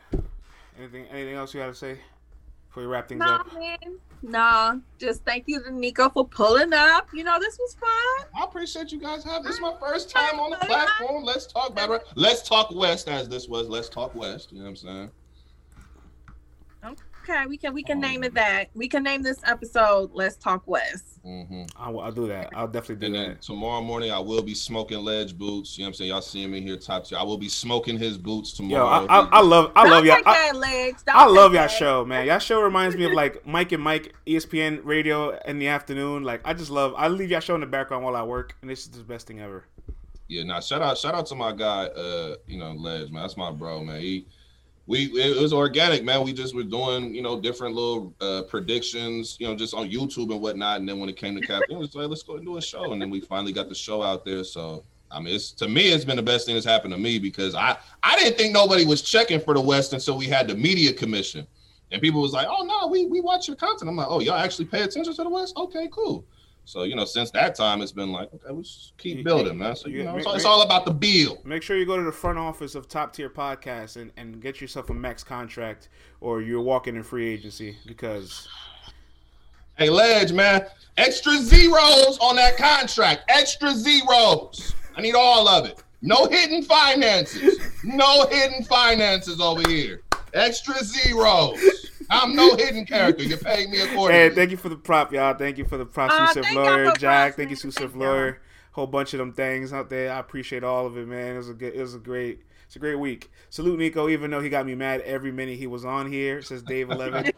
Anything anything else you got to say we wrap things nah, up? Man. Nah, just thank you to Nico for pulling up. You know, this was fun. I appreciate you guys having this. is my first time on the platform. Let's talk battle. Let's talk West as this was. Let's talk West. You know what I'm saying? Okay, we can we can oh, name it that. We can name this episode "Let's Talk West." Mm-hmm. I'll, I'll, do that. I'll definitely do and that. tomorrow morning, I will be smoking ledge boots. You know what I'm saying? Y'all see him in here, top tier. I will be smoking his boots tomorrow. Yo, I, I, I love, I love y'all. I, I love y'all show, man. Y'all show reminds me of like Mike and Mike, ESPN Radio in the afternoon. Like I just love. I leave y'all show in the background while I work, and this is the best thing ever. Yeah, now shout out, shout out to my guy, uh, you know, Ledge, man. That's my bro, man. He we it was organic, man. We just were doing, you know, different little uh, predictions, you know, just on YouTube and whatnot. And then when it came to <laughs> Cap, it was like, let's go and do a show. And then we finally got the show out there. So I mean, it's to me, it's been the best thing that's happened to me because I I didn't think nobody was checking for the West until we had the media commission, and people was like, oh no, we we watch your content. I'm like, oh y'all actually pay attention to the West? Okay, cool. So you know, since that time, it's been like, okay, let's keep building, man. So you know, it's all, it's all about the build. Make sure you go to the front office of Top Tier Podcast and, and get yourself a max contract, or you're walking in free agency because. Hey, Ledge, man, extra zeros on that contract. Extra zeros. I need all of it. No hidden finances. No hidden finances over here. Extra zeros. I'm no hidden character. You pay me accordingly. Hey, thank you for the prop, y'all. Thank you for the prop, uh, Susif Lawyer, Jack. Thank you, Susif Lawyer. Whole bunch of them things out there. I appreciate all of it, man. It was a good, it was a great, it's a great week. Salute Nico, even though he got me mad every minute he was on here. Says Dave Eleven. <laughs>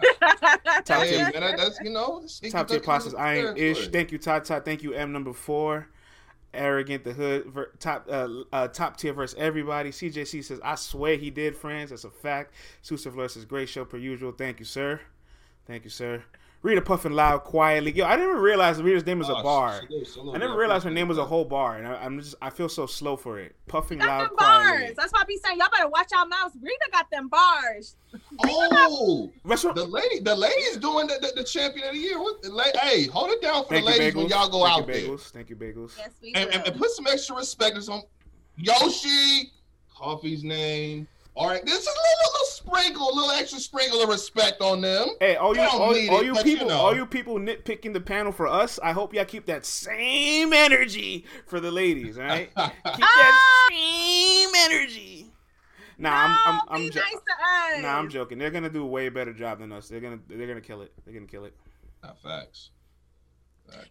top hey, tier, man, that's you know, top tier process. I ain't ish. Thank you, Todd Todd. Thank you, M number four arrogant, the hood, ver, top uh, uh, top tier versus everybody. CJC says, I swear he did, friends. That's a fact. Susafler says, great show per usual. Thank you, sir. Thank you, sir. Rita puffing loud quietly. Yo, I didn't even realize Rita's name was a oh, bar. I never realized her name was a whole bar, and I, am just I feel so slow for it. Puffing loud quietly. Bars. That's why I be saying y'all better watch our mouths. Rita got them bars. <laughs> Oh, the lady, the lady's doing the, the, the, champion of the year. What, hey, hold it down for Thank the ladies when y'all go Thank out you, there. Thank you, bagels. Yes, we and, and, and, put some extra respect on Yoshi, Coffee's name. All right, this is a little, little sprinkle, a little extra sprinkle of respect on them. Hey, all you, all, all, it, you people, you know. all you people nitpicking the panel for us. I hope y'all keep that same energy for the ladies. right? <laughs> keep that same energy. Nah, no, I'm, I'm, I'm, jo- nice nah, I'm joking. They're gonna do a way better job than us. They're gonna, they're gonna kill it. They're gonna kill it. Not facts.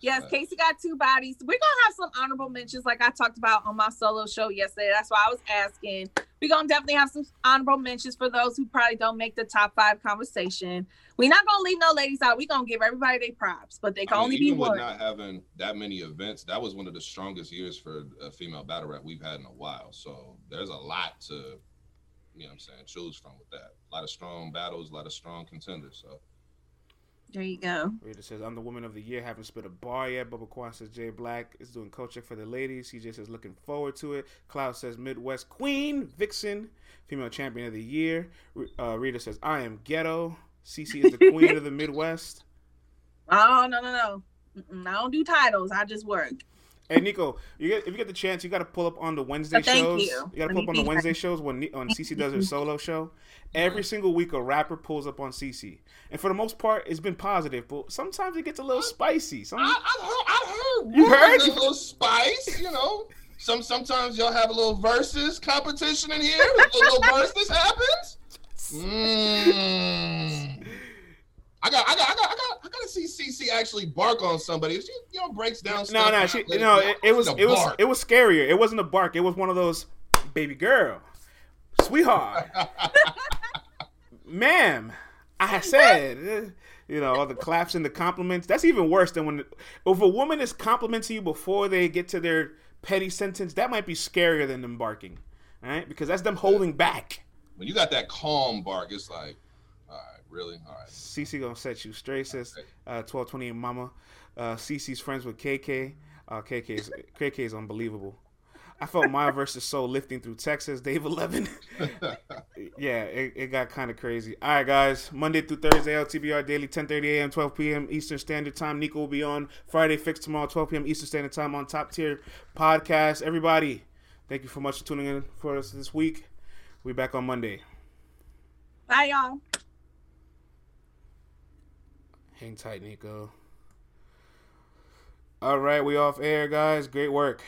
Yes, Casey got two bodies. We're gonna have some honorable mentions, like I talked about on my solo show yesterday. That's why I was asking. We're gonna definitely have some honorable mentions for those who probably don't make the top five conversation. We're not gonna leave no ladies out. We're gonna give everybody their props, but they can I mean, only be one. not having that many events, that was one of the strongest years for a female battle rap we've had in a while. So there's a lot to, you know, what I'm saying, choose from with that. A lot of strong battles, a lot of strong contenders. So there you go. Rita says, I'm the woman of the year. Haven't spit a bar yet. Bubba Quan says, Jay Black is doing coaching for the ladies. CJ says, looking forward to it. Cloud says, Midwest Queen. Vixen, female champion of the year. Uh, Rita says, I am ghetto. CC is the queen of the <laughs> Midwest. Oh, no, no, no. Mm-mm, I don't do titles. I just work. Hey Nico, you get, if you get the chance, you got to pull up on the Wednesday oh, shows. You, you got to pull up on the Wednesday shows when when CC does her <laughs> solo show. Every single week, a rapper pulls up on CC, and for the most part, it's been positive. But sometimes it gets a little spicy. Some... I, have heard, I've heard, you heard a little spice. You know, some sometimes y'all have a little verses competition in here. a little verses happens. <laughs> Mm. I got, I got, I got, I got, I got to see CC actually bark on somebody. She, you know, breaks down. No, no, she, no. It, it was, it was, it was scarier. It wasn't a bark. It was one of those, baby girl, sweetheart, <laughs> ma'am. I said, you know, all the claps and the compliments. That's even worse than when if a woman is complimenting you before they get to their petty sentence. That might be scarier than them barking, right? Because that's them holding back. When you got that calm bark, it's like Really? All right. CC gonna set you straight, says uh, twelve twenty eight mama. Uh, CC's friends with KK. Uh, KK's KK's unbelievable. I felt my <laughs> versus soul lifting through Texas. Dave Eleven. <laughs> yeah, it, it got kind of crazy. All right, guys. Monday through Thursday, LTBR daily, 10:30 a.m., 12 p.m. Eastern Standard Time. Nico will be on Friday. Fix tomorrow, 12 p.m. Eastern Standard Time on Top Tier Podcast. Everybody, thank you for much for tuning in for us this week. We back on Monday. Bye, y'all. Hang tight, Nico. All right, we off air, guys. Great work.